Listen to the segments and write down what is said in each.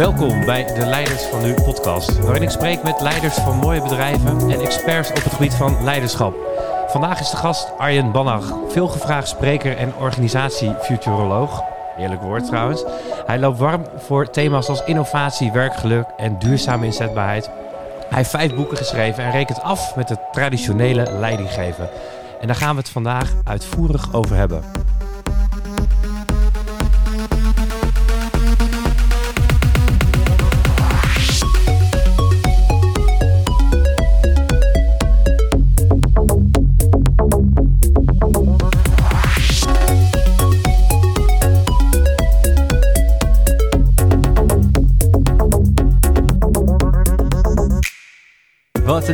Welkom bij de Leiders van Nu podcast, waarin ik spreek met leiders van mooie bedrijven en experts op het gebied van leiderschap. Vandaag is de gast Arjen Bannach, veelgevraagd spreker en organisatiefuturoloog. Heerlijk woord trouwens. Hij loopt warm voor thema's als innovatie, werkgeluk en duurzame inzetbaarheid. Hij heeft vijf boeken geschreven en rekent af met het traditionele leidinggeven. En daar gaan we het vandaag uitvoerig over hebben.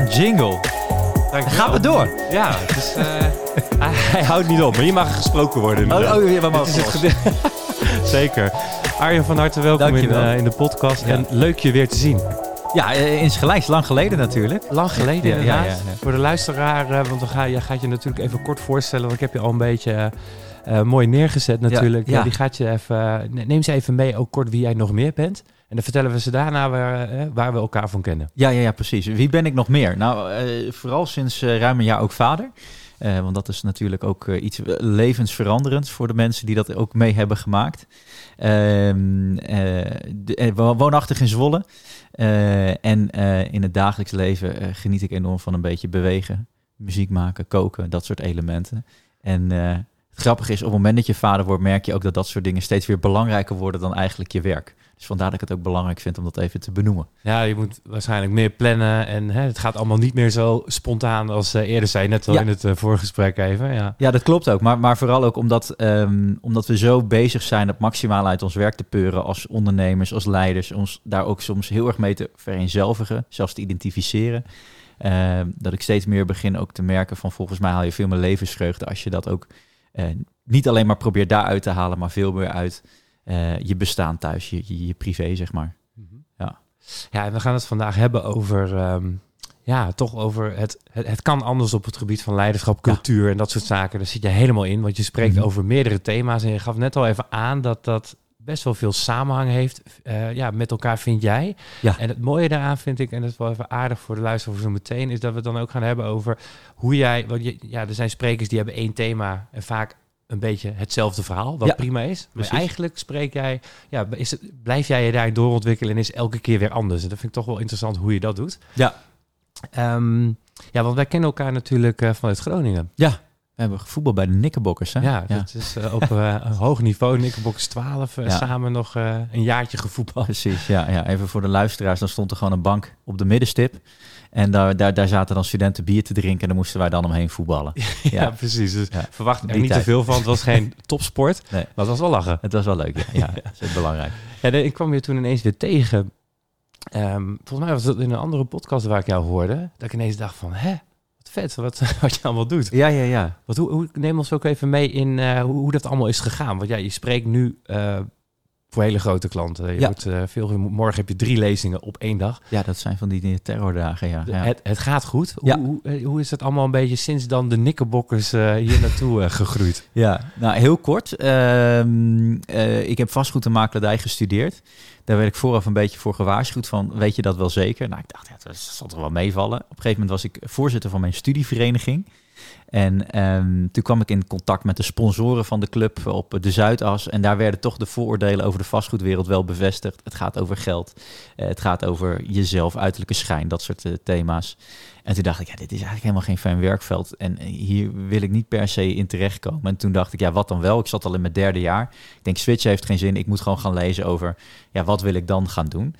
Een jingle. Gaan we door? Ja, het is, eh, hij, hij houdt niet op, maar je mag gesproken worden. Oh, oh ja, is het gede- Zeker. Arjen, van harte welkom in, Dankjewel. eh, in de podcast. Ja. En leuk je weer te zien. Ja, eh, insgelijks. Lang geleden natuurlijk. Lang geleden Ja, ja. Voor de luisteraar, want dan ga, je gaat je natuurlijk even kort voorstellen. Want ik heb je al een beetje mooi neergezet natuurlijk. die gaat je even, ne- neem ze even mee, ook kort wie jij nog meer bent. En dan vertellen we ze daarna waar, eh, waar we elkaar van kennen. Ja, ja, ja, precies. Wie ben ik nog meer? Nou, eh, vooral sinds eh, ruim een jaar ook vader. Eh, want dat is natuurlijk ook iets levensveranderends voor de mensen die dat ook mee hebben gemaakt. Ehm, eh, de- wo- woonachtig in Zwolle. En in het dagelijks leven geniet ik enorm van een beetje bewegen, muziek maken, koken, dat soort elementen. En het grappige is, op het moment dat je vader wordt, merk je ook dat dat soort dingen steeds weer belangrijker worden dan eigenlijk je werk. Dus vandaar dat ik het ook belangrijk vind om dat even te benoemen. Ja, je moet waarschijnlijk meer plannen. En hè, het gaat allemaal niet meer zo spontaan als eh, eerder zei. Net al Ja. in het eh, voorgesprek even. Ja. Ja, dat klopt ook. Maar, maar vooral ook omdat, ehm, omdat we zo bezig zijn het maximaal uit ons werk te peuren als ondernemers, als leiders. Ons daar ook soms heel erg mee te vereenzelvigen, zelfs te identificeren. Ehm, dat ik steeds meer begin ook te merken van volgens mij haal je veel meer levensvreugde als je dat ook niet alleen maar probeert daaruit te halen, maar veel meer uit eh, je bestaan thuis, je, je, je privé zeg maar. Ja. Ja, en we gaan het vandaag hebben over, ehm, ja, toch over het, het, het kan anders op het gebied van leiderschap, Ja. cultuur en dat soort zaken. Daar zit je helemaal in, want je spreekt Mhm. over meerdere thema's en je gaf net al even aan dat dat best wel veel samenhang heeft eh, ja, met elkaar, vind jij. Ja. En het mooie daaraan vind ik, en dat is wel even aardig voor de luisteraar zo meteen, is dat we het dan ook gaan hebben over hoe jij, want je, ja, er zijn sprekers die hebben één thema en vaak een beetje hetzelfde verhaal, wat Ja, prima is. Maar precies. eigenlijk spreek jij, ja, is het, blijf jij je daarin doorontwikkelen en is elke keer weer anders. En dat vind ik toch wel interessant hoe je dat doet. Ja. Ehm, ja, want wij kennen elkaar natuurlijk eh, vanuit Groningen. ja, we hebben voetbal bij de Nikkerbokkers hè? Ja, dat is eh, op eh, een hoog niveau. Nikkelbox 12, eh, Ja. samen nog een jaartje gevoetbald. Precies, ja, ja. Even voor de luisteraars, dan stond er gewoon een bank op de middenstip. En daar, daar, daar zaten dan studenten bier te drinken en daar moesten wij dan omheen voetballen. Ja, Ja. precies. Dus Ja. verwacht er niet te veel van. Het was geen topsport, Nee. maar het was wel lachen. Het was wel leuk, ja. ja dat is belangrijk. Ja, ik kwam je toen ineens weer tegen. Ehm, volgens mij was het in een andere podcast waar ik jou hoorde. Dat ik ineens dacht van, hè, vet wat, wat je allemaal doet. Ja, ja, ja. Wat, hoe, hoe, neem ons ook even mee in eh, hoe, hoe dat allemaal is gegaan. Want ja, je spreekt nu eh, voor hele grote klanten. Je Ja. wordt, eh, veel, morgen heb je drie lezingen op één dag. Ja, dat zijn van die terrordagen, ja. ja. Het, het gaat goed. Hoe, Ja. hoe, hoe is het allemaal een beetje sinds dan de nikkerbokkers eh, hier naartoe gegroeid? Ja, nou heel kort. Ehm, eh, ik heb vastgoedmakelaardij gestudeerd. Daar werd ik vooraf een beetje voor gewaarschuwd van, weet je dat wel zeker? Nou, ik dacht, ja, dat zal toch wel meevallen. Op een gegeven moment was ik voorzitter van mijn studievereniging. En ehm, toen kwam ik in contact met de sponsoren van de club op de Zuidas. En daar werden toch de vooroordelen over de vastgoedwereld wel bevestigd. Het gaat over geld, eh, het gaat over jezelf, uiterlijke schijn, dat soort eh, thema's. En toen dacht ik, ja, dit is eigenlijk helemaal geen fijn werkveld. En hier wil ik niet per se in terechtkomen. En toen dacht ik, ja, wat dan wel? Ik zat al in mijn derde jaar. Ik denk, switchen heeft geen zin. Ik moet gewoon gaan lezen over, ja, wat wil ik dan gaan doen?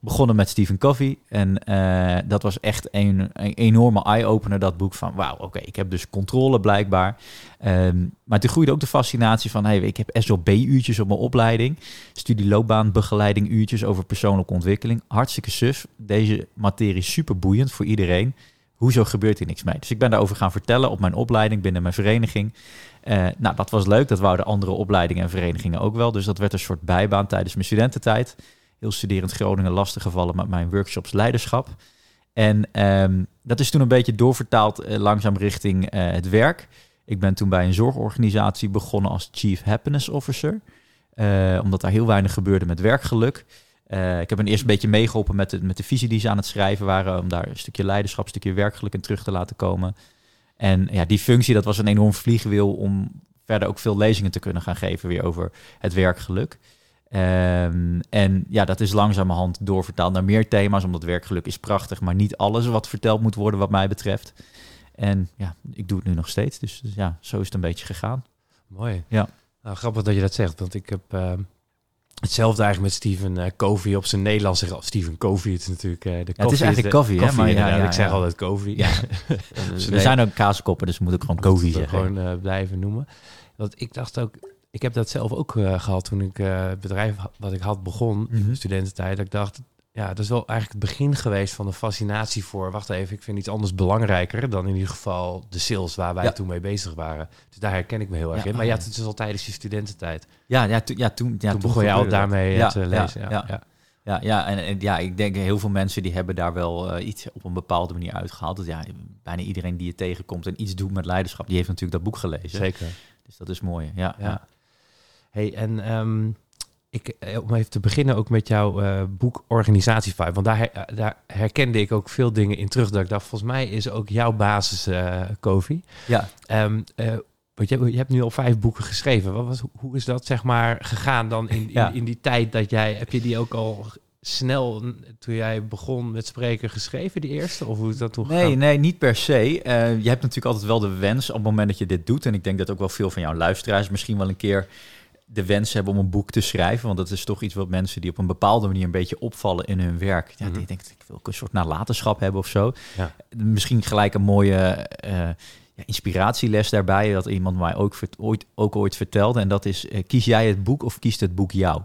Begonnen met Stephen Covey. En eh, dat was echt een, een enorme eye-opener, dat boek van... wauw, oké, ik heb dus controle blijkbaar. Ehm, maar toen groeide ook de fascinatie van... hey, ik heb SLB-uurtjes op mijn opleiding. Studieloopbaanbegeleiding uurtjes over persoonlijke ontwikkeling. Hartstikke suf. Deze materie is super boeiend voor iedereen. Hoezo gebeurt hier niks mee? Dus ik ben daarover gaan vertellen op mijn opleiding binnen mijn vereniging. Eh, nou, dat was leuk. Dat wouden andere opleidingen en verenigingen ook wel. Dus dat werd een soort bijbaan tijdens mijn studententijd heel studerend Groningen lastig gevallen met mijn workshops leiderschap. En ehm, dat is toen een beetje doorvertaald eh, langzaam richting eh, het werk. Ik ben toen bij een zorgorganisatie begonnen als Chief Happiness Officer. eh, omdat daar heel weinig gebeurde met werkgeluk. Ik heb hen eerst een beetje meegeholpen met de, met de visie die ze aan het schrijven waren, om daar een stukje leiderschap, een stukje werkgeluk in terug te laten komen. En ja, die functie, dat was een enorm vliegwiel om verder ook veel lezingen te kunnen gaan geven weer over het werkgeluk. Um, en ja, dat is langzamerhand doorvertaald naar meer thema's, omdat werkgeluk is prachtig, maar niet alles wat verteld moet worden wat mij betreft. En ja, ik doe het nu nog steeds, dus, dus ja, zo is het een beetje gegaan. Mooi. Ja. Nou, grappig dat je dat zegt, want ik heb uh, hetzelfde eigenlijk met Steven uh, Covey op zijn Nederlands. Zeg, Steven Covey, het is natuurlijk uh, de ja, Het is eigenlijk Covey, hè? Maar ja, ja, ik zeg altijd Covey. Ja. er zijn ook kaaskoppen, dus moet ik gewoon Covey zeggen. Gewoon blijven noemen. Want ik dacht ook, ik heb dat zelf ook uh, gehad toen ik uh, het bedrijf wat ik had begon mm -hmm. in de studententijd. Dat ik dacht, ja, dat is wel eigenlijk het begin geweest van de fascinatie voor, wacht even, ik vind iets anders belangrijker dan in ieder geval de sales waar wij ja. toen mee bezig waren. Dus daar herken ik me heel erg ja, in. Maar ja, het is al tijdens je studententijd. Ja, ja, to, ja toen, ja, toen, toen begon je al daarmee ja, te lezen. Ja, ja. Ja, ja, en, en, ja, ik denk heel veel mensen die hebben daar wel uh, iets op een bepaalde manier uitgehaald. Dat ja, bijna iedereen die je tegenkomt en iets doet met leiderschap, die heeft natuurlijk dat boek gelezen. Zeker. Dus dat is mooi. Ja, ja. Hey, en um, ik, om even te beginnen ook met jouw uh, boek Organisatie Vibe. Want daar, her, daar herkende ik ook veel dingen in terug. Dat ik dacht, volgens mij is ook jouw basis, uh, Kofi. Ja. Um, uh, want je, je, hebt nu al vijf boeken geschreven. Wat was, hoe is dat zeg maar gegaan dan in, in, ja. in die tijd dat jij... Heb je die ook al snel, toen jij begon met spreken, geschreven, die eerste? Of hoe is dat toen Nee, gegaan? nee, niet per se. Uh, je hebt natuurlijk altijd wel de wens op het moment dat je dit doet. En ik denk dat ook wel veel van jouw luisteraars misschien wel een keer de wens hebben om een boek te schrijven. Want dat is toch iets wat mensen die op een bepaalde manier een beetje opvallen in hun werk. Ja, die denkt, ik wil ook een soort nalatenschap hebben of zo. Ja. Misschien gelijk een mooie uh, ja, inspiratieles daarbij. Dat iemand mij ook ooit, ook ooit vertelde. En dat is, uh, kies jij het boek of kiest het boek jou?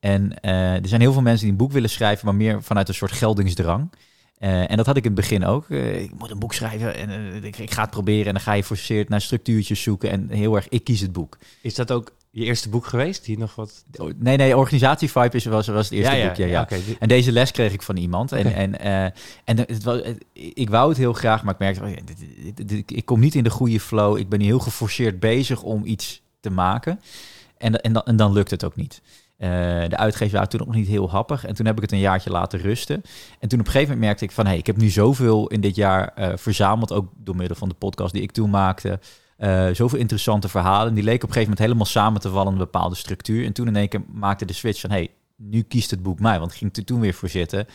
En uh, er zijn heel veel mensen die een boek willen schrijven, maar meer vanuit een soort geldingsdrang. Uh, en dat had ik in het begin ook. Uh, ik moet een boek schrijven en uh, ik, ik, ga het proberen. En dan ga je forceerd naar structuurtjes zoeken. En heel erg, ik kies het boek. Is dat ook je eerste boek geweest? Die nog wat... Nee, nee, Organisatie Vibe is, was, was het eerste ja, ja, boek. Ja, ja. Okay. En deze les kreeg ik van iemand. Okay. En, en, en het was, ik wou het heel graag, maar ik merkte, ik kom niet in de goede flow. Ik ben heel geforceerd bezig om iets te maken. En, en, dan, en dan lukt het ook niet. Uh, de uitgevers waren toen nog niet heel happig. En toen heb ik het een jaartje laten rusten. En toen op een gegeven moment merkte ik van... hey, ik heb nu zoveel in dit jaar uh, verzameld... ook door middel van de podcast die ik toen maakte... Uh, zoveel interessante verhalen. Die leken op een gegeven moment helemaal samen te vallen... in een bepaalde structuur. En toen in één keer maakte de switch van... hey, nu kiest het boek mij. Want ik ging er toen weer voor zitten.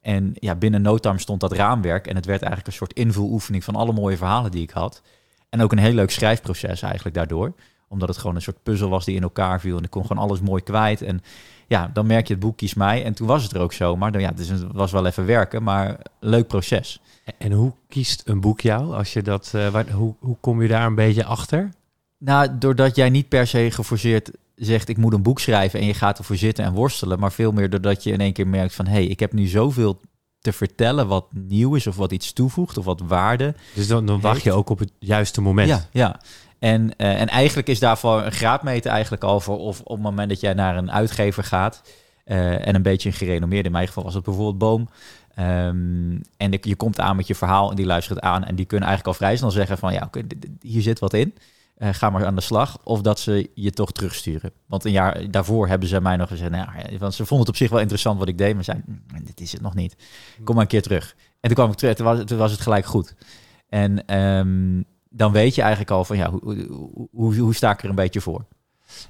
En ja, binnen no stond dat raamwerk. En het werd eigenlijk een soort invuloefening... van alle mooie verhalen die ik had. En ook een heel leuk schrijfproces eigenlijk daardoor omdat het gewoon een soort puzzel was die in elkaar viel. En ik kon gewoon alles mooi kwijt. En ja, dan merk je het boek kies mij. En toen was het er ook zo. Maar dan, ja, dus het was wel even werken, maar leuk proces. En hoe kiest een boek jou? Als je dat, uh, waar, hoe, hoe kom je daar een beetje achter? Nou, doordat jij niet per se geforceerd zegt... ik moet een boek schrijven en je gaat ervoor zitten en worstelen. Maar veel meer doordat je in één keer merkt van... hé, hey, ik heb nu zoveel te vertellen wat nieuw is of wat iets toevoegt of wat waarde. Dus dan, dan wacht je ook op het juiste moment. Ja, ja. En, uh, en eigenlijk is daarvoor een graadmeter eigenlijk al voor of op het moment dat jij naar een uitgever gaat uh, en een beetje een gerenommeerde, in mijn geval was het bijvoorbeeld Boom. Um, en de, je komt aan met je verhaal en die luistert aan en die kunnen eigenlijk al vrij snel zeggen van ja, okay, hier zit wat in. Uh, ga maar aan de slag. Of dat ze je toch terugsturen. Want een jaar daarvoor hebben ze mij nog gezegd. Nou, ja, want ze vonden het op zich wel interessant wat ik deed. Maar zeiden, dit is het nog niet. Kom maar een keer terug. En toen kwam ik terug. Toen was, toen was het gelijk goed. En um, dan weet je eigenlijk al van ja, hoe, hoe, hoe, hoe sta ik er een beetje voor?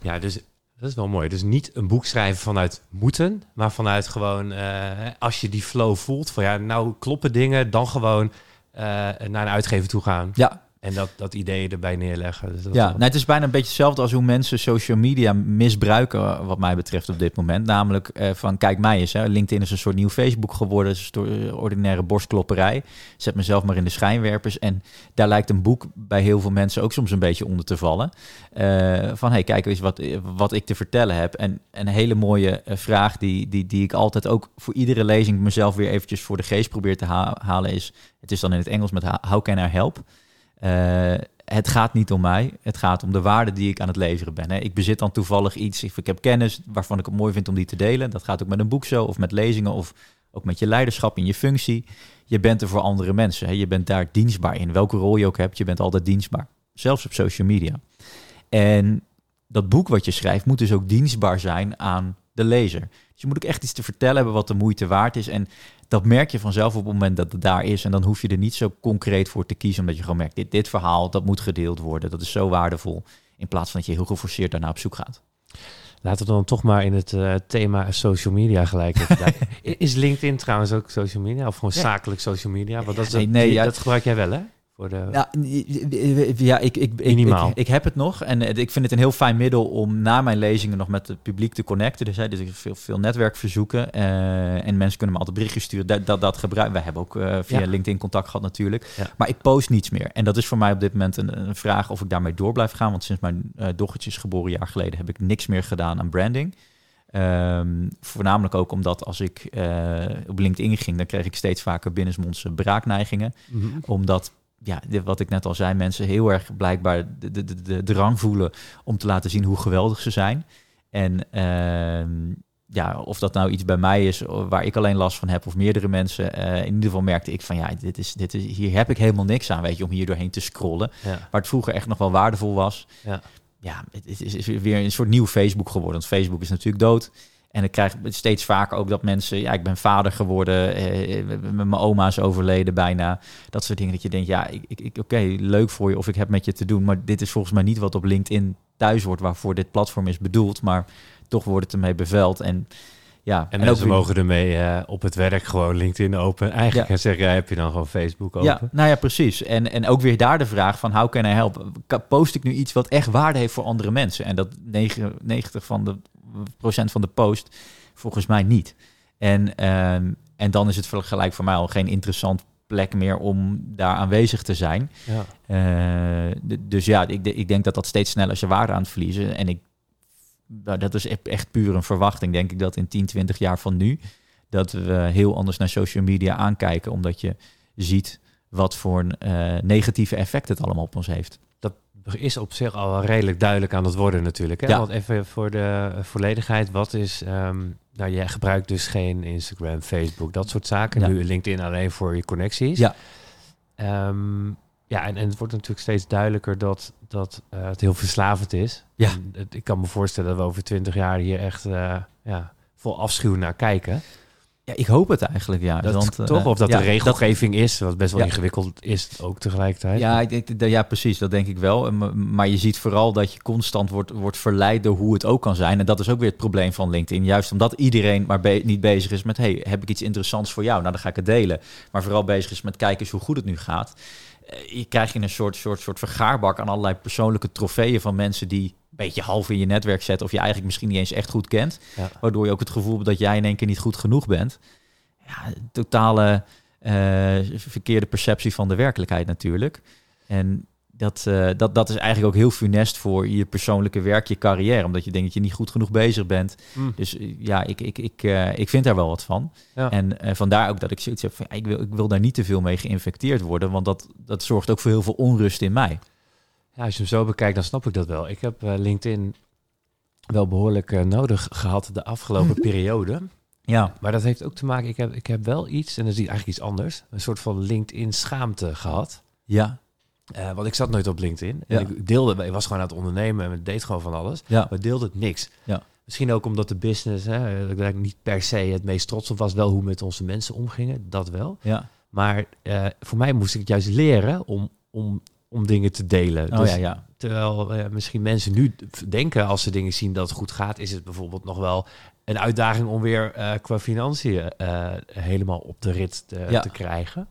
Ja, dus dat is wel mooi. Dus niet een boek schrijven vanuit moeten, maar vanuit gewoon uh, als je die flow voelt van ja, nou kloppen dingen, dan gewoon uh, naar een uitgever toe gaan. Ja. En dat, dat idee erbij neerleggen. Dus dat ja, nou, het is bijna een beetje hetzelfde als hoe mensen social media misbruiken, wat mij betreft op dit moment. Namelijk uh, van, kijk mij eens, hè. LinkedIn is een soort nieuw Facebook geworden, is een ordinaire borstklopperij. Zet mezelf maar in de schijnwerpers. En daar lijkt een boek bij heel veel mensen ook soms een beetje onder te vallen. Uh, van, hey, kijk eens wat, wat ik te vertellen heb. En een hele mooie vraag die, die, die ik altijd ook voor iedere lezing mezelf weer eventjes voor de geest probeer te ha halen is, het is dan in het Engels met how can I help? Uh, het gaat niet om mij, het gaat om de waarde die ik aan het leveren ben. Hè. Ik bezit dan toevallig iets, ik heb kennis waarvan ik het mooi vind om die te delen. Dat gaat ook met een boek zo, of met lezingen, of ook met je leiderschap in je functie. Je bent er voor andere mensen, hè. je bent daar dienstbaar in. Welke rol je ook hebt, je bent altijd dienstbaar. Zelfs op social media. En dat boek wat je schrijft moet dus ook dienstbaar zijn aan de lezer. Dus je moet ook echt iets te vertellen hebben wat de moeite waard is. En dat merk je vanzelf op het moment dat het daar is. En dan hoef je er niet zo concreet voor te kiezen, omdat je gewoon merkt, dit, dit verhaal, dat moet gedeeld worden. Dat is zo waardevol. In plaats van dat je heel geforceerd daarna op zoek gaat. Laten we dan toch maar in het uh, thema social media gelijk Is LinkedIn trouwens ook social media? Of gewoon zakelijk social media? Want dat, is, nee, nee, ja. dat gebruik jij wel, hè? Voor de... Ja, ja ik, ik, ik, ik, heb het nog. En eh, ik vind het een heel fijn middel om na mijn lezingen nog met het publiek te connecten. Dus, hè, dus ik veel, veel netwerkverzoeken. Uh, en mensen kunnen me altijd berichtjes sturen. Dat, dat, dat gebruiken. We hebben ook uh, via LinkedIn contact gehad natuurlijk. Maar ik post niets meer. En dat is voor mij op dit moment een, vraag of ik daarmee door blijf gaan. Want sinds mijn dochtertje is geboren jaar geleden heb ik niks meer gedaan aan branding. Um, voornamelijk ook omdat als ik uh, op LinkedIn ging, dan kreeg ik steeds vaker binnensmondse braakneigingen. Mm -hmm. Omdat ja, wat ik net al zei, mensen heel erg blijkbaar de, de, de, de drang voelen om te laten zien hoe geweldig ze zijn. En uh, ja, of dat nou iets bij mij is waar ik alleen last van heb, of meerdere mensen. Uh, in ieder geval merkte ik van ja, dit is, dit is, hier heb ik helemaal niks aan, weet je, om hier doorheen te scrollen. Waar het vroeger echt nog wel waardevol was. Ja, ja het is, is weer een soort nieuw Facebook geworden. Want Facebook is natuurlijk dood. En ik krijg steeds vaker ook dat mensen, ja, ik ben vader geworden, eh, mijn oma is overleden bijna. Dat soort dingen dat je denkt, ja, ik, ik, oké, leuk voor je of ik heb met je te doen. Maar dit is volgens mij niet wat op LinkedIn thuis wordt waarvoor dit platform is bedoeld. Maar toch wordt het ermee beveld. En ja, en, en ook, mogen ermee uh, op het werk gewoon LinkedIn open. Eigenlijk ja. zeggen, ja, heb je dan gewoon Facebook open? Ja, nou ja, precies. En, en ook weer daar de vraag van, how can I help? Post ik nu iets wat echt waarde heeft voor andere mensen? En dat 99 van de van de post volgens mij niet. En, ehm, en dan is het gelijk voor mij al geen interessant plek meer om daar aanwezig te zijn. Ja. Uh, dus ja, ik, ik denk dat dat steeds sneller zijn waarde aan het verliezen. En ik, nou, dat is echt puur een verwachting, denk ik, dat in 10, 20 jaar van nu, dat we heel anders naar social media aankijken, omdat je ziet wat voor uh, negatieve effect het allemaal op ons heeft is op zich al redelijk duidelijk aan het worden natuurlijk. Hè? Ja. Want even voor de volledigheid, wat is... Um, nou, jij gebruikt dus geen Instagram, Facebook, dat soort zaken. Nu LinkedIn alleen voor je connecties. Ja. Um, ja, en, en het wordt natuurlijk steeds duidelijker dat, dat uh, het heel verslavend is. Ja. ik kan me voorstellen dat we over twintig jaar hier echt uh, ja, vol afschuw naar kijken. Ja, ik hoop het eigenlijk, ja. Dat, want, toch? Of dat de regelgeving is, wat best wel ingewikkeld is ook tegelijkertijd. Ja, ik, ja, precies, dat denk ik wel. Maar je ziet vooral dat je constant wordt, wordt verleid door hoe het ook kan zijn. En dat is ook weer het probleem van LinkedIn. Juist omdat iedereen maar niet bezig is met... hey, heb ik iets interessants voor jou? Nou, dan ga ik het delen. Maar vooral bezig is met kijken eens hoe goed het nu gaat. Eh, je krijgt je een soort, soort, soort vergaarbak aan allerlei persoonlijke trofeeën van mensen die beetje half in je netwerk zetten of je eigenlijk misschien niet eens echt goed kent. Waardoor je ook het gevoel hebt dat jij in één keer niet goed genoeg bent. Ja, totale uh, verkeerde perceptie van de werkelijkheid natuurlijk. En dat, uh, dat, dat is eigenlijk ook heel funest voor je persoonlijke werk, je carrière. Omdat je denkt dat je niet goed genoeg bezig bent. Mm. Dus uh, ja, ik, ik, ik, uh, ik vind daar wel wat van. Ja. En vandaar ook dat ik zoiets heb van, ik, wil, ik wil daar niet te veel mee geïnfecteerd worden. Want dat, dat zorgt ook voor heel veel onrust in mij. Ja, als je hem zo bekijkt, dan snap ik dat wel. Ik heb uh, LinkedIn wel behoorlijk uh, nodig gehad de afgelopen periode. Ja. Maar dat heeft ook te maken, ik heb, ik heb wel iets, en dat is eigenlijk iets anders, een soort van LinkedIn-schaamte gehad. Ja. Uh, want ik zat nooit op LinkedIn. En ik deelde, ik was gewoon aan het ondernemen en ik deed gewoon van alles. Ja. Maar deelde het niks. Ja. Misschien ook omdat de business, hè, dat ik niet per se het meest trots op was, wel hoe met onze mensen omgingen, dat wel. Ja. Maar uh, voor mij moest ik het juist leren om, om om dingen te delen. Oh, dus, ja, ja. Terwijl uh, misschien mensen nu denken als ze dingen zien dat het goed gaat, is het bijvoorbeeld nog wel een uitdaging om weer uh, qua financiën uh, helemaal op de rit te, ja. te, krijgen.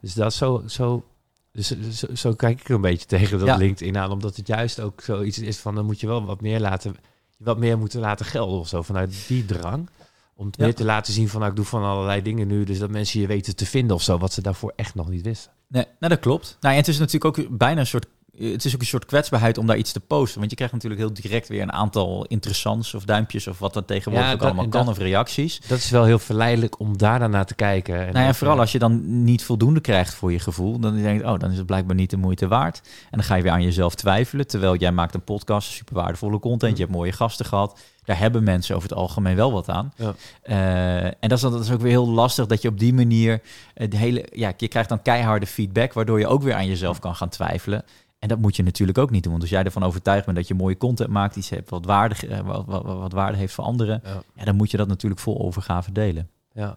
Dus dat zo, zo, dus, zo, zo, kijk ik er een beetje tegen dat. LinkedIn aan, omdat het juist ook zoiets is van dan moet je wel wat meer laten, wat meer moeten laten gelden of zo vanuit die drang. Om het meer te laten zien van nou, ik doe van allerlei dingen nu, dus dat mensen je weten te vinden of zo, wat ze daarvoor echt nog niet wisten. Nee, nou dat klopt. Nou, en het is natuurlijk ook bijna een soort het is ook een soort kwetsbaarheid om daar iets te posten. Want je krijgt natuurlijk heel direct weer een aantal interessants of duimpjes of wat dat tegenwoordig ook allemaal kan of reacties. Dat is wel heel verleidelijk om daar naar te kijken. En nou ja, vooral als je dan niet voldoende krijgt voor je gevoel, dan denk je, oh, dan is het blijkbaar niet de moeite waard. En dan ga je weer aan jezelf twijfelen, terwijl jij maakt een podcast, super waardevolle content, je hebt mooie gasten gehad. Daar hebben mensen over het algemeen wel wat aan. Ja. Uh, en dat is, dat is ook weer heel lastig dat je op die manier de hele, ja, je krijgt dan keiharde feedback, waardoor je ook weer aan jezelf kan gaan twijfelen. En dat moet je natuurlijk ook niet doen. Want als jij ervan overtuigd bent dat je mooie content maakt, iets hebt wat waarde, eh, wat, wat, wat waarde heeft voor anderen, Ja. ja, dan moet je dat natuurlijk vol overgave delen. Ja.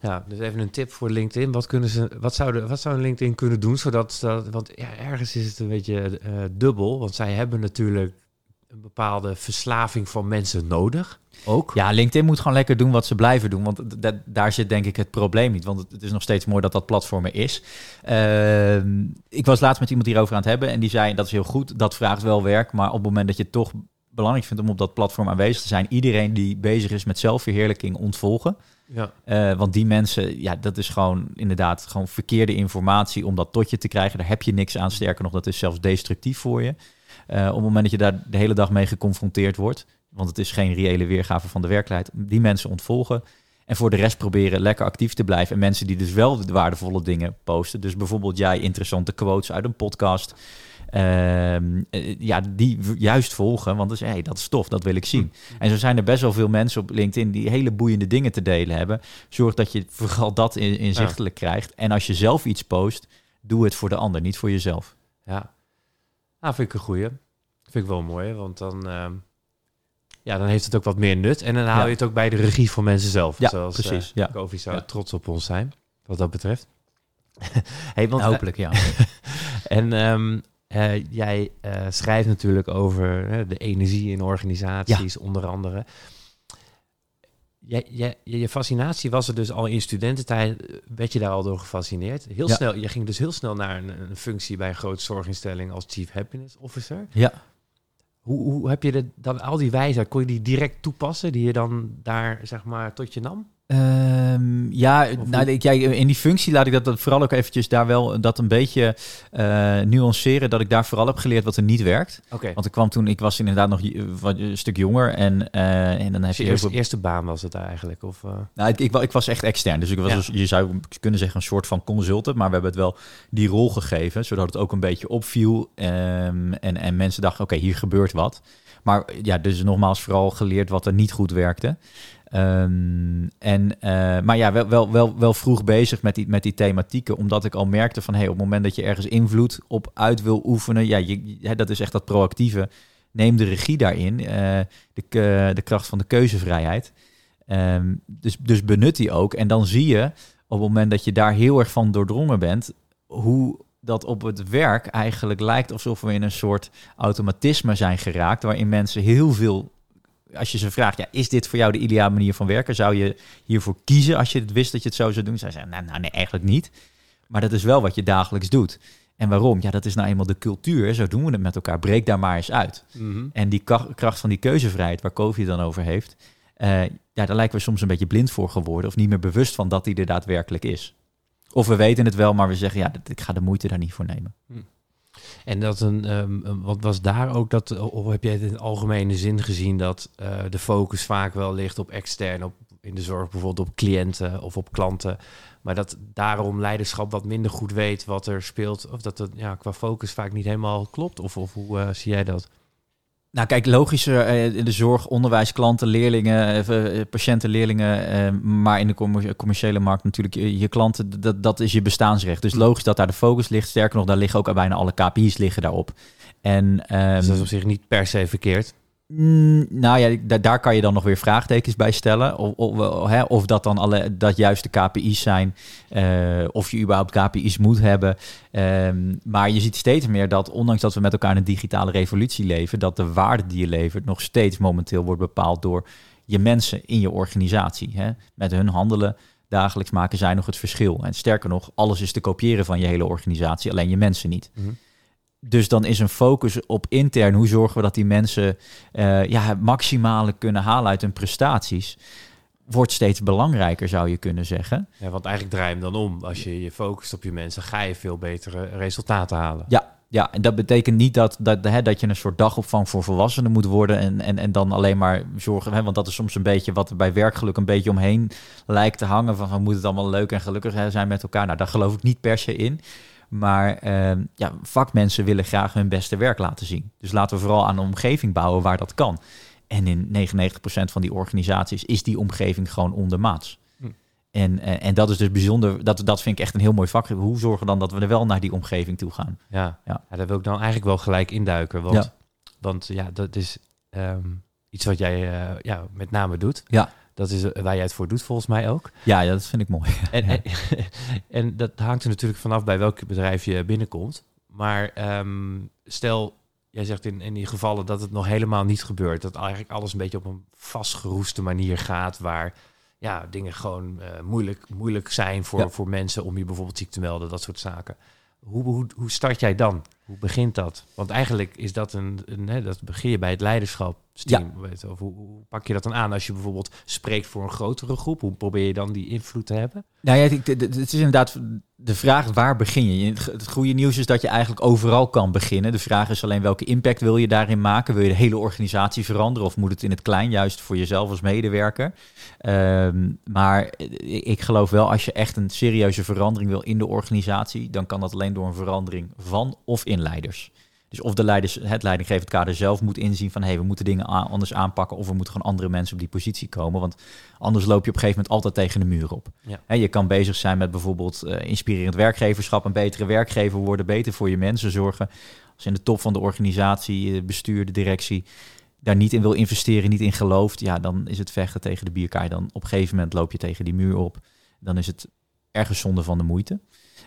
Ja, dus even een tip voor LinkedIn. Wat, kunnen ze, wat, zouden, wat zou LinkedIn kunnen doen? Zodat, dat, want ja, ergens is het een beetje eh, dubbel. Want zij hebben natuurlijk een bepaalde verslaving van mensen nodig. Ook. Ja, LinkedIn moet gewoon lekker doen wat ze blijven doen. Want daar zit denk ik het probleem niet. Want het, het is nog steeds mooi dat dat platform er is. Ehm, ik was laatst met iemand hierover aan het hebben. En die zei, dat is heel goed, dat vraagt wel werk. Maar op het moment dat je toch belangrijk vindt om op dat platform aanwezig te zijn... iedereen die bezig is met zelfverheerlijking ontvolgen. Ja. Eh, want die mensen, ja, dat is gewoon inderdaad gewoon verkeerde informatie om dat tot je te krijgen. Daar heb je niks aan. Sterker nog, dat is zelfs destructief voor je. Eh, op het moment dat je daar de hele dag mee geconfronteerd wordt, want het is geen reële weergave van de werkelijkheid, die mensen ontvolgen. En voor de rest proberen lekker actief te blijven. En mensen die dus wel de waardevolle dingen posten. Dus bijvoorbeeld jij interessante quotes uit een podcast. ehm, eh, ja, die juist volgen. Want dat is, hey, dat is tof, dat wil ik zien. En zo zijn er best wel veel mensen op LinkedIn die hele boeiende dingen te delen hebben. Zorg dat je vooral dat in, inzichtelijk krijgt. En als je zelf iets post, doe het voor de ander, niet voor jezelf. Ja. Nou, vind ik een goeie. Vind ik wel mooi, want dan, ehm, ja, dan heeft het ook wat meer nut. En dan hou Ja. je het ook bij de regie van mensen zelf. Ja, Zoals, precies, eh, ja. Kofi zou Ja. trots op ons zijn, wat dat betreft. hey, want, Hopelijk, ja. En ehm, eh, jij eh, schrijft natuurlijk over de energie in organisaties, onder andere. Jij, je, je fascinatie was er dus al in studententijd, eh, werd je daar al door gefascineerd. Heel Ja. snel, je ging dus heel snel naar een, een functie bij een grote zorginstelling als Chief Happiness Officer. Ja. Hoe, hoe heb je de, dan al die wijsheid, kon je die direct toepassen, die je dan daar zeg maar tot je nam? Ehm, ja, nou, ik, in die functie laat ik dat, dat vooral ook eventjes daar wel dat een beetje eh, nuanceren. Dat ik daar vooral heb geleerd wat er niet werkt. Want ik kwam toen, ik was inderdaad nog wat- een stuk jonger. En, eh, en dan heb je eerste, eerste baan was het eigenlijk? Of, eh, Nou, ik, ik, wa- ik was echt extern. Dus ik was, Ja. dus- je zou kunnen zeggen, een soort van consultant. Maar we hebben het wel die rol gegeven, zodat het ook een beetje opviel. Ehm, en, en mensen dachten, oké, hier gebeurt wat. Maar ja, dus nogmaals vooral geleerd wat er niet goed werkte. Ehm, en, eh, maar ja, wel, wel, wel, wel vroeg bezig met die, met die thematieken. Omdat ik al merkte van, hey, op het moment dat je ergens invloed op uit wil oefenen. Ja, je, dat is echt dat proactieve. Neem de regie daarin. eh, de, de kracht van de keuzevrijheid. Ehm, dus, dus benut die ook. En dan zie je op het moment dat je daar heel erg van doordrongen bent, hoe dat op het werk eigenlijk lijkt alsof we in een soort automatisme zijn geraakt, waarin mensen heel veel, als je ze vraagt, ja, is dit voor jou de ideale manier van werken? Zou je hiervoor kiezen als je het wist dat je het zo zou doen? Zij zeggen, nou, nou nee, eigenlijk niet. Maar dat is wel wat je dagelijks doet. En waarom? Ja, dat is nou eenmaal de cultuur. Zo doen we het met elkaar. Breek daar maar eens uit. En die kracht van die keuzevrijheid, waar Kofi dan over heeft, eh, ja, daar lijken we soms een beetje blind voor geworden. Of niet meer bewust van dat die er daadwerkelijk is. Of we weten het wel, maar we zeggen, ja, ik ga de moeite daar niet voor nemen. En dat een, ehm, een- wat was daar ook dat, of heb jij het in algemene zin gezien dat eh, de focus vaak wel ligt op extern, op in de zorg bijvoorbeeld op cliënten of op klanten, maar dat daarom leiderschap wat minder goed weet wat er speelt, of dat het ja, qua focus vaak niet helemaal klopt, of, of hoe eh, zie jij dat? Nou, kijk, logisch eh, in de zorg, onderwijs, klanten, leerlingen, eh, eh, patiënten, leerlingen, maar in de commer- commerciële markt natuurlijk je, klanten, dat, dat is je bestaansrecht. Dus logisch dat daar de focus ligt. Sterker nog, daar liggen ook bijna alle KPI's liggen daarop. En dus dat is op zich niet per se verkeerd. Mm, nou ja, da- daar kan je dan nog weer vraagtekens bij stellen. Of, of, hè, of dat dan alle, dat juist de KPI's zijn. eh, of je überhaupt KPI's moet hebben. Ehm, maar je ziet steeds meer dat, ondanks dat we met elkaar een digitale revolutie leven, dat de waarde die je levert nog steeds momenteel wordt bepaald door je mensen in je organisatie. Hè. Met hun handelen dagelijks maken zij nog het verschil. En sterker nog, alles is te kopiëren van je hele organisatie, alleen je mensen niet. Mhm. Dus dan is een focus op intern. Hoe zorgen we dat die mensen eh, ja, het maximale kunnen halen uit hun prestaties? Wordt steeds belangrijker, zou je kunnen zeggen. Ja, want eigenlijk draai je hem dan om. Als je je focust op je mensen, ga je veel betere resultaten halen. Ja, ja en dat betekent niet dat, dat, hè, dat je een soort dagopvang voor volwassenen moet worden. En, en, en dan alleen maar zorgen. Hè, want dat is soms een beetje wat er bij werkgeluk een beetje omheen lijkt te hangen. Van, van moet het allemaal leuk en gelukkig zijn met elkaar? Nou, daar geloof ik niet per se in. Maar ehm, ja, vakmensen willen graag hun beste werk laten zien. Dus laten we vooral aan een omgeving bouwen waar dat kan. En in 99% van die organisaties is die omgeving gewoon ondermaats. Hm. En, en, en dat is dus bijzonder, dat, dat vind ik echt een heel mooi vak. Hoe zorgen we dan dat we er wel naar die omgeving toe gaan? Ja, Ja. ja. daar wil ik dan eigenlijk wel gelijk induiken. Want Ja. want, ja dat is ehm, iets wat jij eh, ja, met name doet. Ja. Dat is eh, waar jij het voor doet, volgens mij ook. Ja, ja dat vind ik mooi. En, Ja. en, en dat hangt er natuurlijk vanaf bij welk bedrijf je binnenkomt. Maar ehm, stel, jij zegt in, in die gevallen dat het nog helemaal niet gebeurt. Dat eigenlijk alles een beetje op een vastgeroeste manier gaat. Waar ja, dingen gewoon eh, moeilijk, moeilijk zijn voor, Ja. voor mensen om je bijvoorbeeld ziek te melden. Dat soort zaken. Hoe, hoe, hoe start jij dan? Hoe begint dat? Want eigenlijk is dat een, een hè, dat begin je bij het leiderschapsteam. Weet je, of hoe, hoe pak je dat dan aan als je bijvoorbeeld spreekt voor een grotere groep? Hoe probeer je dan die invloed te hebben? Nou ja, het is inderdaad de vraag waar begin je? Het goede nieuws is dat je eigenlijk overal kan beginnen. De vraag is alleen welke impact wil je daarin maken? Wil je de hele organisatie veranderen of moet het in het klein juist voor jezelf als medewerker? Ehm, maar ik geloof wel als je echt een serieuze verandering wil in de organisatie, dan kan dat alleen door een verandering van of in leiders. Dus of de leiders, het leidinggevend kader zelf moet inzien van hé, hey, we moeten dingen anders aanpakken of er moeten gewoon andere mensen op die positie komen. Want anders loop je op een gegeven moment altijd tegen de muur op. Ja. Je kan bezig zijn met bijvoorbeeld eh, inspirerend werkgeverschap, een betere werkgever worden, beter voor je mensen zorgen. Als in de top van de organisatie, eh, bestuur, de directie, daar niet in wil investeren, niet in gelooft, ja, dan is het vechten tegen de bierkaai. Dan op een gegeven moment loop je tegen die muur op. Dan is het ergens zonde van de moeite.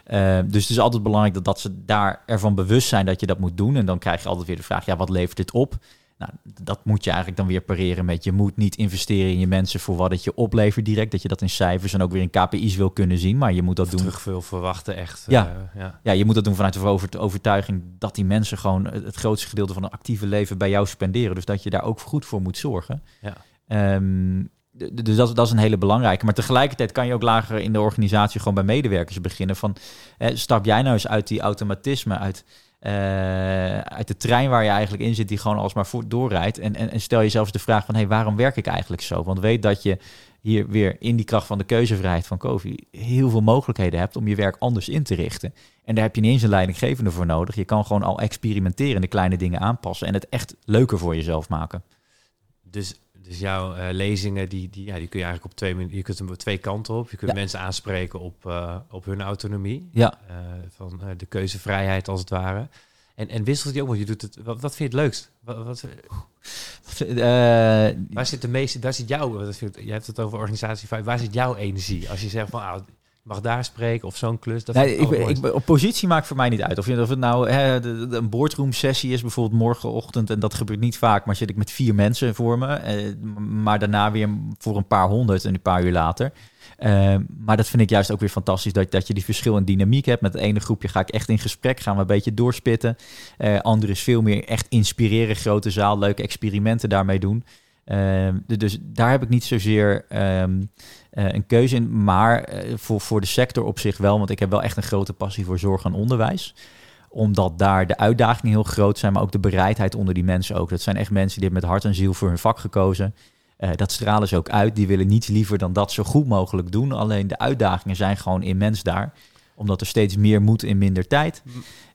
Eh, dus het is altijd belangrijk dat, dat ze daar ervan bewust zijn dat je dat moet doen. En dan krijg je altijd weer de vraag, ja, wat levert dit op? Nou, dat moet je eigenlijk dan weer pareren met je moet niet investeren in je mensen voor wat het je oplevert direct. Dat je dat in cijfers en ook weer in KPI's wil kunnen zien. Maar je moet dat doen. terug veel verwachten, echt. Ja. eh, ja. Ja, je moet dat doen vanuit de over- overtuiging dat die mensen gewoon het grootste gedeelte van hun actieve leven bij jou spenderen. Dus dat je daar ook goed voor moet zorgen. Ja. Ehm, dus dat, dat is een hele belangrijke. Maar tegelijkertijd kan je ook lager in de organisatie gewoon bij medewerkers beginnen. Van, stap jij nou eens uit die automatisme, uit, eh, uit de trein waar je eigenlijk in zit, die gewoon alsmaar voort doorrijdt. En, en, stel jezelf de vraag van, hey, waarom werk ik eigenlijk zo? Want weet dat je hier weer in die kracht van de keuzevrijheid van Kofi heel veel mogelijkheden hebt om je werk anders in te richten. En daar heb je niet eens een leidinggevende voor nodig. Je kan gewoon al experimenteren, de kleine dingen aanpassen en het echt leuker voor jezelf maken. Dus, dus jouw eh, lezingen, die, die, ja, die kun je eigenlijk op twee, je kunt hem op twee kanten op. Je kunt Ja. mensen aanspreken op, eh, op hun autonomie. Ja. eh, van de keuzevrijheid als het ware. En, en wisselt die ook, want je doet het. Wat, wat vind je het leukst? Wat, wat, waar zit de meeste, daar zit jouw, je hebt het over organisatie, waar zit jouw energie? Als je zegt van, ah, mag daar spreken of zo'n klus. Dat Nee, ik, ik, ik, positie maakt voor mij niet uit. Of, je- of het nou hè, de, de- een boardroom sessie is, bijvoorbeeld morgenochtend, en dat gebeurt niet vaak, maar zit ik met vier mensen voor me, eh, maar daarna weer voor een paar honderd en een paar uur later. Eh, maar dat vind ik juist ook weer fantastisch, dat, dat je die verschil dynamiek hebt. Met het ene groepje ga ik echt in gesprek, gaan we een beetje doorspitten. Eh andere is veel meer echt inspireren, grote zaal, leuke experimenten daarmee doen. Eh, de- dus daar heb ik niet zozeer ehm, eh, een keuze in. Maar eh, voor, voor de sector op zich wel. Want ik heb wel echt een grote passie voor zorg en onderwijs. Omdat daar de uitdagingen heel groot zijn. Maar ook de bereidheid onder die mensen ook. Dat zijn echt mensen die hebben met hart en ziel voor hun vak gekozen. Eh, dat stralen ze ook uit. Die willen niets liever dan dat zo goed mogelijk doen. Alleen de uitdagingen zijn gewoon immens daar. Omdat er steeds meer moet in minder tijd.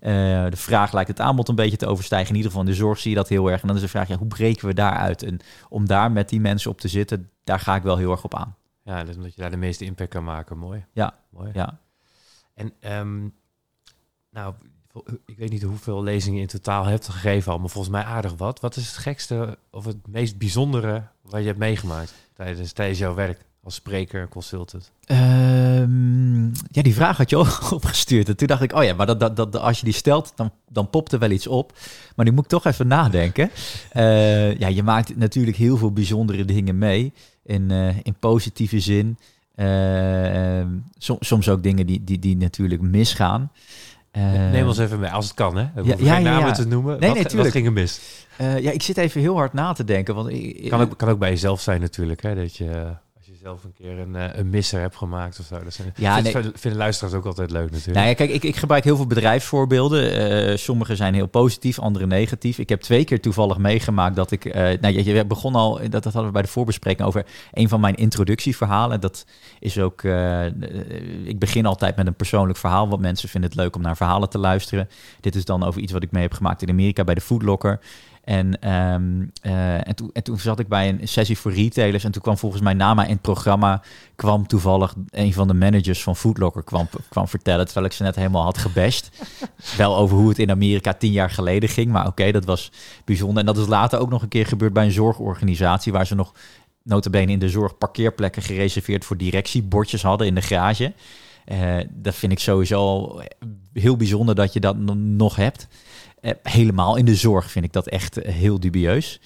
Eh, de vraag lijkt het aanbod een beetje te overstijgen. In ieder geval in de zorg zie je dat heel erg. En dan is de vraag, ja, hoe breken we daaruit? En om daar met die mensen op te zitten, daar ga ik wel heel erg op aan. Ja, dus omdat je daar de meeste impact kan maken. Mooi. Ja. Mooi. Ja. En ehm, nou, ik weet niet hoeveel lezingen je in totaal hebt gegeven al, maar volgens mij aardig wat. Wat is het gekste of het meest bijzondere wat je hebt meegemaakt tijdens, tijdens jouw werk als spreker, consultant? Ehm, ja, die vraag had je ook opgestuurd. En toen dacht ik, oh ja, maar dat, dat, dat, als je die stelt, dan, dan popt er wel iets op. Maar nu moet ik toch even nadenken. Eh, ja, je maakt natuurlijk heel veel bijzondere dingen mee. In, eh, in positieve zin. Som- soms ook dingen die, die, die natuurlijk misgaan. Eh, Neem ons even mee, als het kan, hè? We hoeven ja, geen namen ja. te noemen. Nee, wat, nee, wat ging er mis? eh, ja, ik zit even heel hard na te denken. Want ik, Kan ook, kan ook bij jezelf zijn natuurlijk, hè? Dat je zelf een keer een, eh, een misser hebt gemaakt of zo. Dat zijn, Ja, vind- nee. vinden, luisteraars ook altijd leuk natuurlijk. Nou ja, kijk, ik, ik gebruik heel veel bedrijfsvoorbeelden. Eh, sommige zijn heel positief, andere negatief. Ik heb twee keer toevallig meegemaakt dat ik... eh nou, je, je begon al, dat, dat hadden we bij de voorbespreking over een van mijn introductieverhalen. Dat is ook... ik begin altijd met een persoonlijk verhaal, want mensen vinden het leuk om naar verhalen te luisteren. Dit is dan over iets wat ik mee heb gemaakt in Amerika bij de Foodlocker. En, ehm, eh, en, toen, en toen zat ik bij een sessie voor retailers. En toen kwam volgens mij na mij in het programma... kwam toevallig een van de managers van Foodlocker kwam, kwam vertellen... terwijl ik ze net helemaal had gebashed. Wel over hoe het in Amerika tien jaar geleden ging. Maar oké, dat was bijzonder. En dat is later ook nog een keer gebeurd bij een zorgorganisatie... waar ze nog notabene in de zorg parkeerplekken gereserveerd... voor directiebordjes hadden in de garage... Uh, dat vind ik sowieso heel bijzonder dat je dat nog hebt. Uh, helemaal in de zorg vind ik dat echt heel dubieus.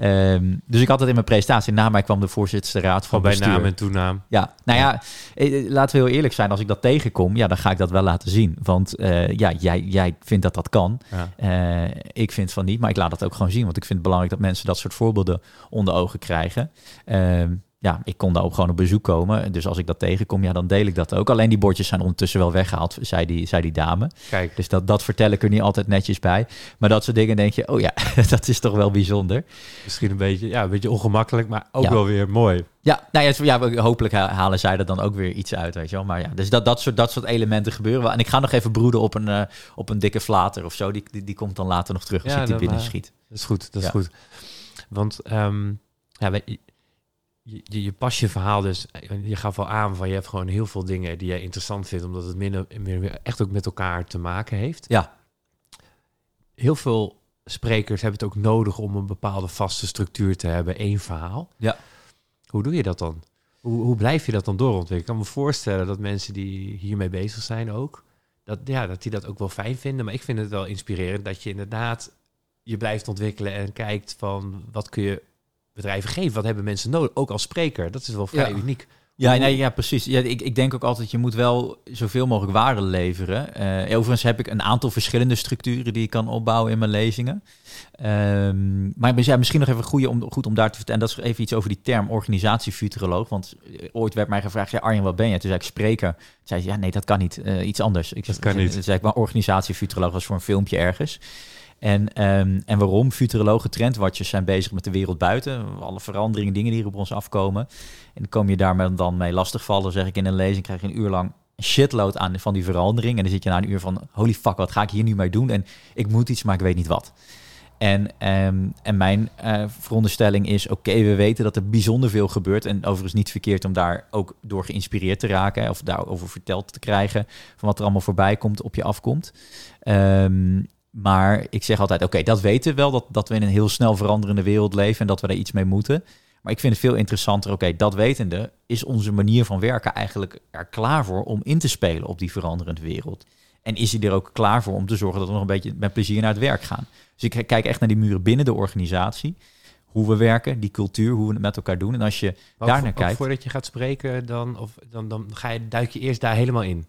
Um, dus ik had het in mijn presentatie. Na mij kwam de voorzittersraad van bij bestuur. naam en toenaam. Ja, nou ja, eh, laten we heel eerlijk zijn. Als ik dat tegenkom, ja, dan ga ik dat wel laten zien. Want uh, ja, jij, jij vindt dat dat kan. Ja. Uh, ik vind van niet, maar ik laat dat ook gewoon zien. Want ik vind het belangrijk dat mensen dat soort voorbeelden onder ogen krijgen. Uh, ja, ik kon daar ook gewoon op bezoek komen. Dus als ik dat tegenkom, ja, dan deel ik dat ook. Alleen die bordjes zijn ondertussen wel weggehaald, zei die, zei die dame. Kijk. Dus dat, dat vertel ik er niet altijd netjes bij. Maar dat soort dingen denk je, oh ja, dat is toch wel bijzonder. Misschien een beetje, ja, een beetje ongemakkelijk, maar ook ja. wel weer mooi. Ja, nou ja, ja, hopelijk halen zij er dan ook weer iets uit, weet je wel. Maar ja, dus dat, dat, soort, dat soort elementen gebeuren wel. En ik ga nog even broeden op een, uh, op een dikke flater of zo. Die, die, die komt dan later nog terug als ja, ik die binnen schiet. Dat is goed, dat is goed. Want um, ja, je, je, je pas je verhaal dus, je gaf wel aan van je hebt gewoon heel veel dingen die jij interessant vindt, omdat het minder, minder echt ook met elkaar te maken heeft. Ja. Heel veel sprekers hebben het ook nodig om een bepaalde vaste structuur te hebben, één verhaal. Ja. Hoe doe je dat dan? Hoe, hoe blijf je dat dan doorontwikkelen? Ik kan me voorstellen dat mensen die hiermee bezig zijn ook, dat, ja, dat die dat ook wel fijn vinden. Maar ik vind het wel inspirerend dat je inderdaad je blijft ontwikkelen en kijkt van wat kun je bedrijven geven. Wat hebben mensen nodig? Ook als spreker. Dat is wel vrij ja. uniek. Ja, nee, ja, precies. Ja, ik, ik denk ook altijd, je moet wel zoveel mogelijk waarde leveren. Uh, overigens heb ik een aantal verschillende structuren die ik kan opbouwen in mijn lezingen. Um, maar ja, misschien nog even goed om, goed om daar te vertellen. En dat is even iets over die term organisatiefuturoloog. Want eh, ooit werd mij gevraagd, ja, Arjen, wat ben je? Toen zei ik spreker. Toen zei ja, nee, dat kan niet. Uh, iets anders. Ik, dat kan niet. Toen zei ik, maar organisatiefuturoloog was voor een filmpje ergens. En, um, en waarom? Futurologen, trendwatchers zijn bezig met de wereld buiten. Alle veranderingen, dingen die er op ons afkomen. En kom je daar dan mee lastigvallen, zeg ik in een lezing, krijg je een uur lang shitload aan van die verandering. En dan zit je na een uur van, holy fuck, wat ga ik hier nu mee doen? En ik moet iets, maar ik weet niet wat. En, um, en mijn uh, veronderstelling is, oké, we weten dat er bijzonder veel gebeurt. En overigens niet verkeerd om daar ook door geïnspireerd te raken. Of daarover verteld te krijgen van wat er allemaal voorbij komt, op je afkomt. Um, maar ik zeg altijd, oké, okay, dat weten we wel, dat, dat we in een heel snel veranderende wereld leven en dat we daar iets mee moeten. Maar ik vind het veel interessanter, oké, okay, dat wetende, is onze manier van werken eigenlijk er klaar voor om in te spelen op die veranderende wereld? En is hij er ook klaar voor om te zorgen dat we nog een beetje met plezier naar het werk gaan? Dus ik kijk echt naar die muren binnen de organisatie. Hoe we werken, die cultuur, hoe we het met elkaar doen. En als je daar naar kijkt. Voordat je gaat spreken, dan, of, dan, dan ga je, duik je eerst daar helemaal in.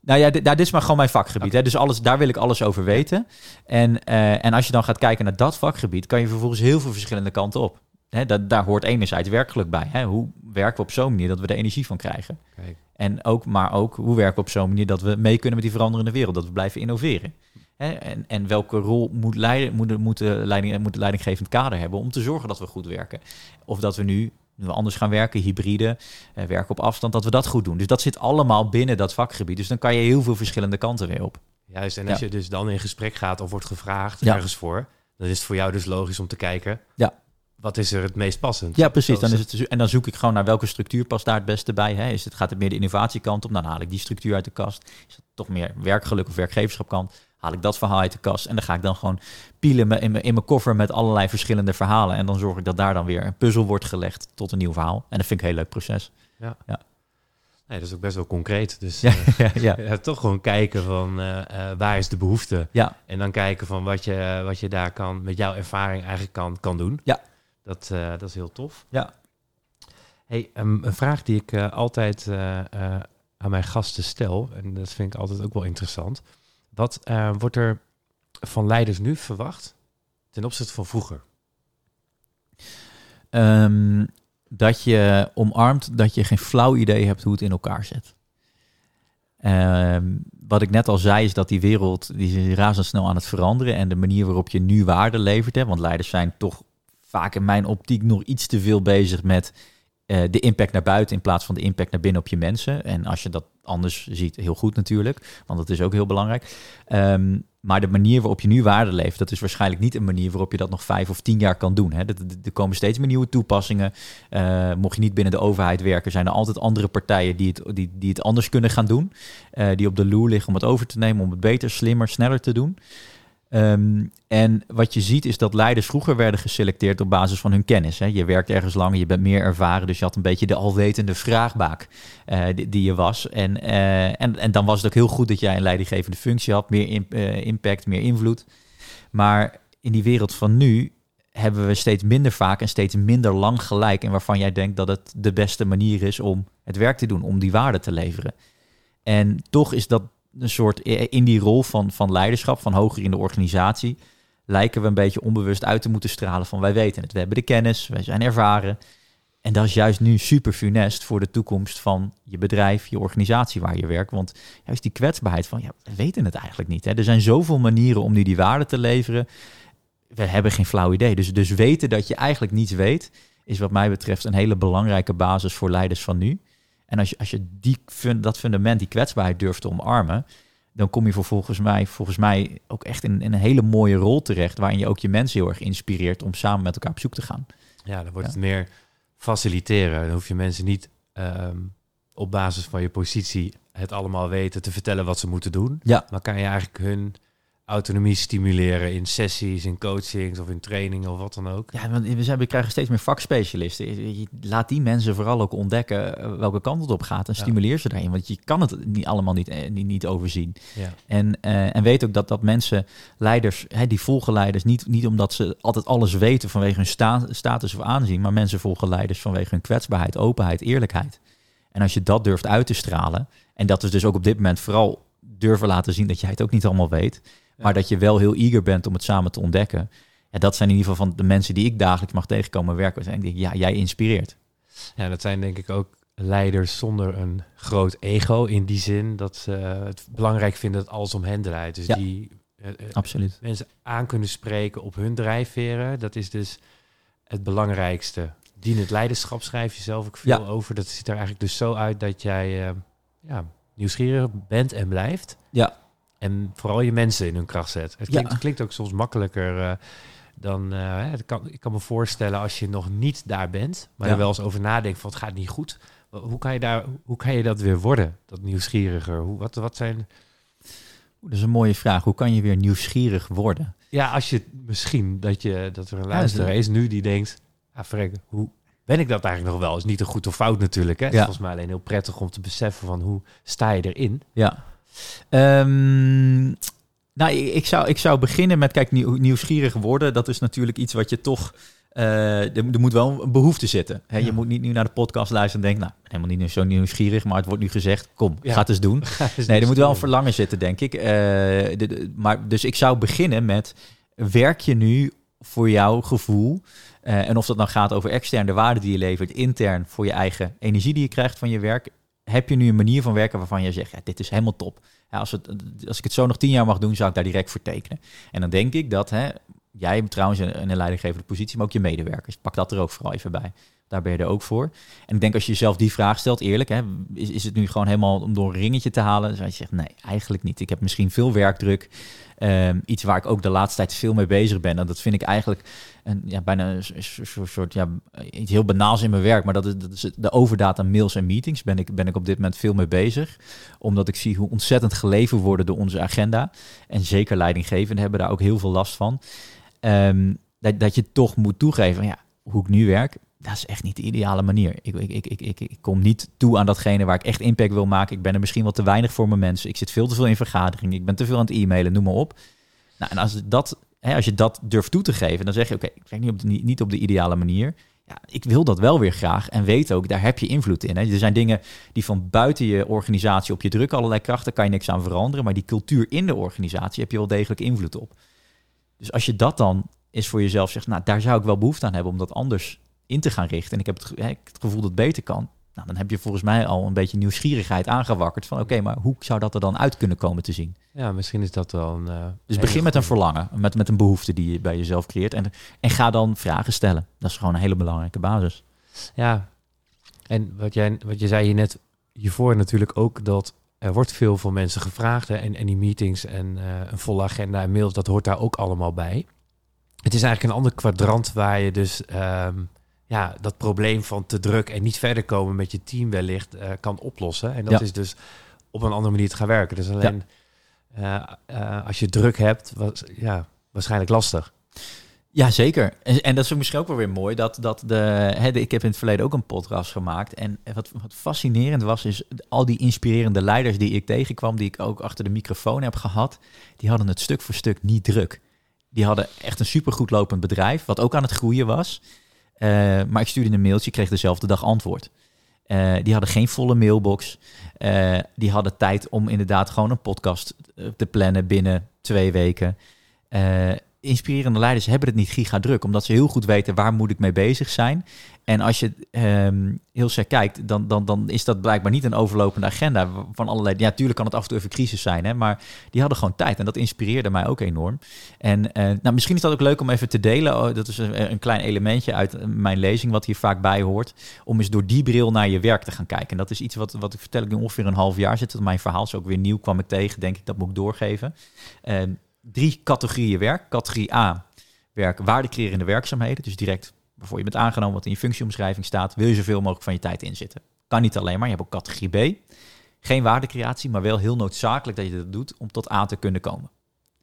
Nou ja, dit, dit is maar gewoon mijn vakgebied. Okay. Hè? Dus alles, daar wil ik alles over weten. En, uh, en als je dan gaat kijken naar dat vakgebied, kan je vervolgens heel veel verschillende kanten op. Hè, dat, daar hoort enerzijds werkgeluk bij. Hè? Hoe werken we op zo'n manier dat we er energie van krijgen? En ook, maar ook, hoe werken we op zo'n manier dat we mee kunnen met die veranderende wereld? Dat we blijven innoveren. Hè? En, en welke rol moet, leiden, moet, moet, de leiding, moet de leidinggevend kader hebben om te zorgen dat we goed werken? Of dat we nu we anders gaan werken, hybride, uh, werken op afstand, dat we dat goed doen. Dus dat zit allemaal binnen dat vakgebied. Dus dan kan je heel veel verschillende kanten weer op. Juist, en als ja. je dus dan in gesprek gaat of wordt gevraagd ja. ergens voor, dan is het voor jou dus logisch om te kijken. Ja. Wat is er het meest passend? Ja, precies. Dan is het, en dan zoek ik gewoon naar welke structuur past daar het beste bij. Hè? Is het, gaat het meer de innovatiekant op? Dan haal ik die structuur uit de kast. Is het toch meer werkgeluk of werkgeverschapkant? Haal ik dat verhaal uit de kast. En dan ga ik dan gewoon pielen in mijn, in mijn koffer met allerlei verschillende verhalen. En dan zorg ik dat daar dan weer een puzzel wordt gelegd tot een nieuw verhaal. En dat vind ik een heel leuk proces. Ja. ja. Nee, dat is ook best wel concreet. Dus ja, uh, ja, toch gewoon kijken van uh, uh, waar is de behoefte. Ja. En dan kijken van wat je, wat je daar kan met jouw ervaring eigenlijk kan, kan doen. Ja. Dat, dat is heel tof. Ja. Hey, um, een vraag die ik altijd aan mijn gasten stel, en dat vind ik altijd ook wel interessant. Wat uh, wordt er van leiders nu verwacht ten opzichte van vroeger? Um, dat je omarmt dat je geen flauw idee hebt hoe het in elkaar zit. Um, wat ik net al zei, is dat die wereld die is razendsnel aan het veranderen. En de manier waarop je nu waarde levert. Hè, want leiders zijn toch vaak in mijn optiek nog iets te veel bezig met eh, de impact naar buiten in plaats van de impact naar binnen op je mensen. En als je dat anders ziet, heel goed natuurlijk, want dat is ook heel belangrijk. Ehm, maar de manier waarop je nu waarde leeft, dat is waarschijnlijk niet een manier waarop je dat nog vijf of tien jaar kan doen. Hè. Er, komen steeds meer nieuwe toepassingen. Uh, mocht je niet binnen de overheid werken, zijn er altijd andere partijen die het, die, die het anders kunnen gaan doen. Uh, die op de loer liggen om het over te nemen, om het beter, slimmer, sneller te doen. Um, en wat je ziet is dat leiders vroeger werden geselecteerd op basis van hun kennis. Hè. Je werkt ergens langer, je bent meer ervaren, dus je had een beetje de alwetende vraagbaak uh, die, je was. En, uh, en, en dan was het ook heel goed dat jij een leidinggevende functie had, meer uh, impact, meer invloed. Maar in die wereld van nu hebben we steeds minder vaak en steeds minder lang gelijk. En waarvan jij denkt dat het de beste manier is om het werk te doen, om die waarde te leveren. En toch is dat een soort in die rol van, van leiderschap, van hoger in de organisatie, lijken we een beetje onbewust uit te moeten stralen van wij weten het, we hebben de kennis, wij zijn ervaren. En dat is juist nu super funest voor de toekomst van je bedrijf, je organisatie waar je werkt. Want juist die kwetsbaarheid van, ja, we weten het eigenlijk niet. Er zijn zoveel manieren om nu die waarde te leveren. We hebben geen flauw idee. Dus, dus weten dat je eigenlijk niets weet, is wat mij betreft een hele belangrijke basis voor leiders van nu. En als je, als je die, dat fundament, die kwetsbaarheid durft te omarmen, dan kom je voor volgens mij, volgens mij ook echt in, in, een hele mooie rol terecht, waarin je ook je mensen heel erg inspireert om samen met elkaar op zoek te gaan. Ja, dan wordt het meer faciliteren. Dan hoef je mensen niet um, op basis van je positie het allemaal weten te vertellen wat ze moeten doen. Ja. Maar kan je eigenlijk hun autonomie stimuleren in sessies, in coachings of in trainingen of wat dan ook. Ja, want we, zijn, we krijgen steeds meer vakspecialisten. Je laat die mensen vooral ook ontdekken eh, welke kant het op gaat en ja. stimuleer ze daarin. Want je kan het niet allemaal niet, eh, niet, niet overzien. Ja. En, uh, en weet ook dat, dat mensen, leiders, hè, die volgen leiders, niet, niet omdat ze altijd alles weten vanwege hun sta status of aanzien, maar mensen volgen leiders vanwege hun kwetsbaarheid, openheid, eerlijkheid. En als je dat durft uit te stralen, en dat is dus ook op dit moment vooral durven laten zien dat jij het ook niet allemaal weet, maar dat je wel heel eager bent om het samen te ontdekken. Ja, dat zijn in ieder geval van de mensen die ik dagelijks mag tegenkomen werken. En ik denk, ja, jij inspireert. Ja, dat zijn denk ik ook leiders zonder een groot ego in die zin dat ze het belangrijk vinden dat alles om hen draait. Dus ja, die uh, absoluut. mensen aan kunnen spreken op hun drijfveren, dat is dus het belangrijkste. Dienend leiderschap schrijf je zelf ook veel Ja. over. Dat ziet er eigenlijk dus zo uit dat jij uh, ja, nieuwsgierig bent en blijft. Ja. En vooral je mensen in hun kracht zet. Het klinkt, Ja. het klinkt ook soms makkelijker uh, dan... Uh, het kan, ik kan me voorstellen als je nog niet daar bent... maar Ja. er wel eens over nadenkt van het gaat niet goed. Hoe kan je, daar, hoe kan je dat weer worden? Dat nieuwsgieriger? Hoe, wat, wat zijn... Dat is een mooie vraag. Hoe kan je weer nieuwsgierig worden? Ja, als je misschien dat, je, dat er een luisteraar dat- is nu die denkt... Ah, frek, hoe ben ik dat eigenlijk nog wel? Is niet een goed of fout natuurlijk. Hè? Het is Ja. volgens mij alleen heel prettig om te beseffen van hoe sta je erin. Ja. Ehm, nou, ik, zou, ik zou beginnen met, kijk, nieuw, nieuwsgierig worden. Dat is natuurlijk iets wat je toch... eh, er, er moet wel een behoefte zitten. Hè? Ja. Je moet niet nu naar de podcast luisteren en denken... nou, ik ben helemaal niet zo nieuwsgierig, maar het wordt nu gezegd... kom, Ja. ga het eens doen. Nee, er moet wel een verlangen zitten, denk ik. Eh, de- de- maar, dus ik zou beginnen met... werk je nu voor jouw gevoel... eh, en of dat nou gaat over extern de waarde die je levert... intern voor je eigen energie die je krijgt van je werk... heb je nu een manier van werken waarvan je zegt... Ja, dit is helemaal top. Als, het, als ik het zo nog tien jaar mag doen... zou ik daar direct voor tekenen. En dan denk ik dat... Hè, jij trouwens een, een leidinggevende positie... maar ook je medewerkers. Pak dat er ook vooral even bij. Daar ben je er ook voor. En ik denk als je jezelf die vraag stelt, eerlijk, hè, is, is het nu gewoon helemaal om door een ringetje te halen? Dan je zeggen, nee, eigenlijk niet. Ik heb misschien veel werkdruk. Ehm, iets waar ik ook de laatste tijd veel mee bezig ben. En dat vind ik eigenlijk een, ja, bijna een soort, ja, iets heel banaals in mijn werk. Maar dat is, dat is de overdaad aan mails en meetings. Ben ik, ben ik op dit moment veel mee bezig. Omdat ik zie hoe ontzettend geleven worden door onze agenda. En zeker leidinggevenden hebben daar ook heel veel last van. Ehm, dat, dat je toch moet toegeven, ja, hoe ik nu werk, dat is echt niet de ideale manier. Ik, ik, ik, ik, ik, kom niet toe aan datgene waar ik echt impact wil maken. Ik ben er misschien wel te weinig voor mijn mensen. Ik zit veel te veel in vergaderingen. Ik ben te veel aan het e-mailen, noem maar op. Nou, en als, dat, hè, als je dat durft toe te geven, dan zeg je: Oké, ik werk niet op, de, niet, op de ideale manier. Ja, ik wil dat wel weer graag en weet ook, daar heb je invloed in. Hè. Er zijn dingen die van buiten je organisatie op je drukken, allerlei krachten, kan je niks aan veranderen. Maar die cultuur in de organisatie heb je wel degelijk invloed op. Dus als je dat dan is voor jezelf zegt, nou, daar zou ik wel behoefte aan hebben om dat anders in te gaan richten. En ik heb het, het gevoel dat het beter kan. Nou, dan heb je volgens mij al een beetje nieuwsgierigheid aangewakkerd van, oké, maar hoe zou dat er dan uit kunnen komen te zien? Ja, misschien is dat wel een... eh, Dus begin met een verlangen, met, met een behoefte die je bij jezelf creëert. En, en ga dan vragen stellen. Dat is gewoon een hele belangrijke basis. Ja, En wat, jij, wat je zei hier net hiervoor natuurlijk ook dat er wordt veel van mensen gevraagd. Hè, en, en die meetings en eh, een volle agenda en mails, dat hoort daar ook allemaal bij. Het is eigenlijk een ander kwadrant waar je dus ehm, ja, dat probleem van te druk en niet verder komen met je team wellicht uh, kan oplossen. En dat Ja. is dus op een andere manier te gaan werken. Dus alleen eh, eh, als je druk hebt, was, ja, waarschijnlijk lastig. Ja, zeker. En, en dat is misschien ook wel weer mooi. Dat, dat de, hè, de- ik heb in het verleden ook een podcast gemaakt. En wat, wat fascinerend was, is al die inspirerende leiders die ik tegenkwam, die ik ook achter de microfoon heb gehad, die hadden het stuk voor stuk niet druk. Die hadden echt een supergoed lopend bedrijf, wat ook aan het groeien was. Eh, maar ik stuurde een mailtje, kreeg dezelfde dag antwoord. Eh, die hadden geen volle mailbox. Eh, die hadden tijd om inderdaad gewoon een podcast te plannen binnen twee weken. Inspirerende leiders hebben het niet giga druk, omdat ze heel goed weten waar moet ik mee bezig zijn. En als je ehm, heel sterk kijkt, dan, dan, dan is dat blijkbaar niet een overlopende agenda van allerlei. Ja, natuurlijk kan het af en toe even crisis zijn, hè, maar die hadden gewoon tijd en dat inspireerde mij ook enorm. En eh, nou, misschien is dat ook leuk om even te delen. Oh, dat is een, een klein elementje uit eh, mijn lezing wat hier vaak bij hoort, om eens door die bril naar je werk te gaan kijken. En dat is iets wat, wat ik vertel ik nu ongeveer een half jaar zit. Mijn verhaal is ook weer nieuw, kwam ik tegen, denk ik, dat moet ik doorgeven. Ehm, drie categorieën werk. Categorie A, werk waardecreërende werkzaamheden. Dus direct waarvoor je bent aangenomen, wat in je functieomschrijving staat, wil je zoveel mogelijk van je tijd inzetten. Kan niet alleen maar, je hebt ook categorie B. Geen waardecreatie, maar wel heel noodzakelijk dat je dat doet om tot A te kunnen komen.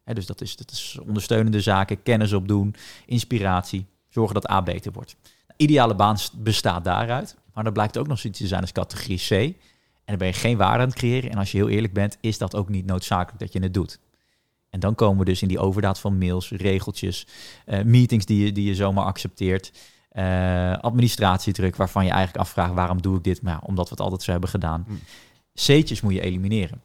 Dus dat is, is ondersteunende zaken, kennis opdoen, inspiratie, zorgen dat A beter wordt. De ideale baan bestaat daaruit, maar er blijkt ook nog zoiets te zijn als categorie C. En dan ben je geen waarde aan het creëren. En als je heel eerlijk bent, is dat ook niet noodzakelijk dat je het doet. En dan komen we dus in die overdaad van mails, regeltjes, eh, meetings die je, die je zomaar accepteert. eh, administratiedruk waarvan je eigenlijk afvraagt waarom doe ik dit? Maar ja, omdat we het altijd zo hebben gedaan. C'tjes moet je elimineren.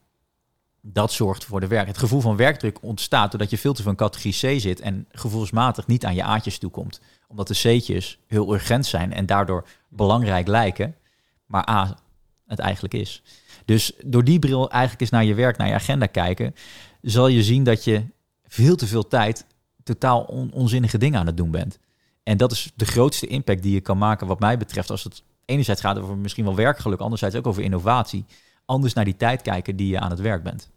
Dat zorgt voor de werk. Het gevoel van werkdruk ontstaat doordat je veel te veel in categorie C zit en gevoelsmatig niet aan je A'tjes toekomt. Omdat de C'tjes heel urgent zijn en daardoor belangrijk lijken, maar A het eigenlijk is. Dus door die bril eigenlijk eens naar je werk, naar je agenda kijken, zal je zien dat je veel te veel tijd totaal on- onzinnige dingen aan het doen bent. En dat is de grootste impact die je kan maken wat mij betreft als het enerzijds gaat over misschien wel werkgeluk, anderzijds ook over innovatie. Anders naar die tijd kijken die je aan het werk bent.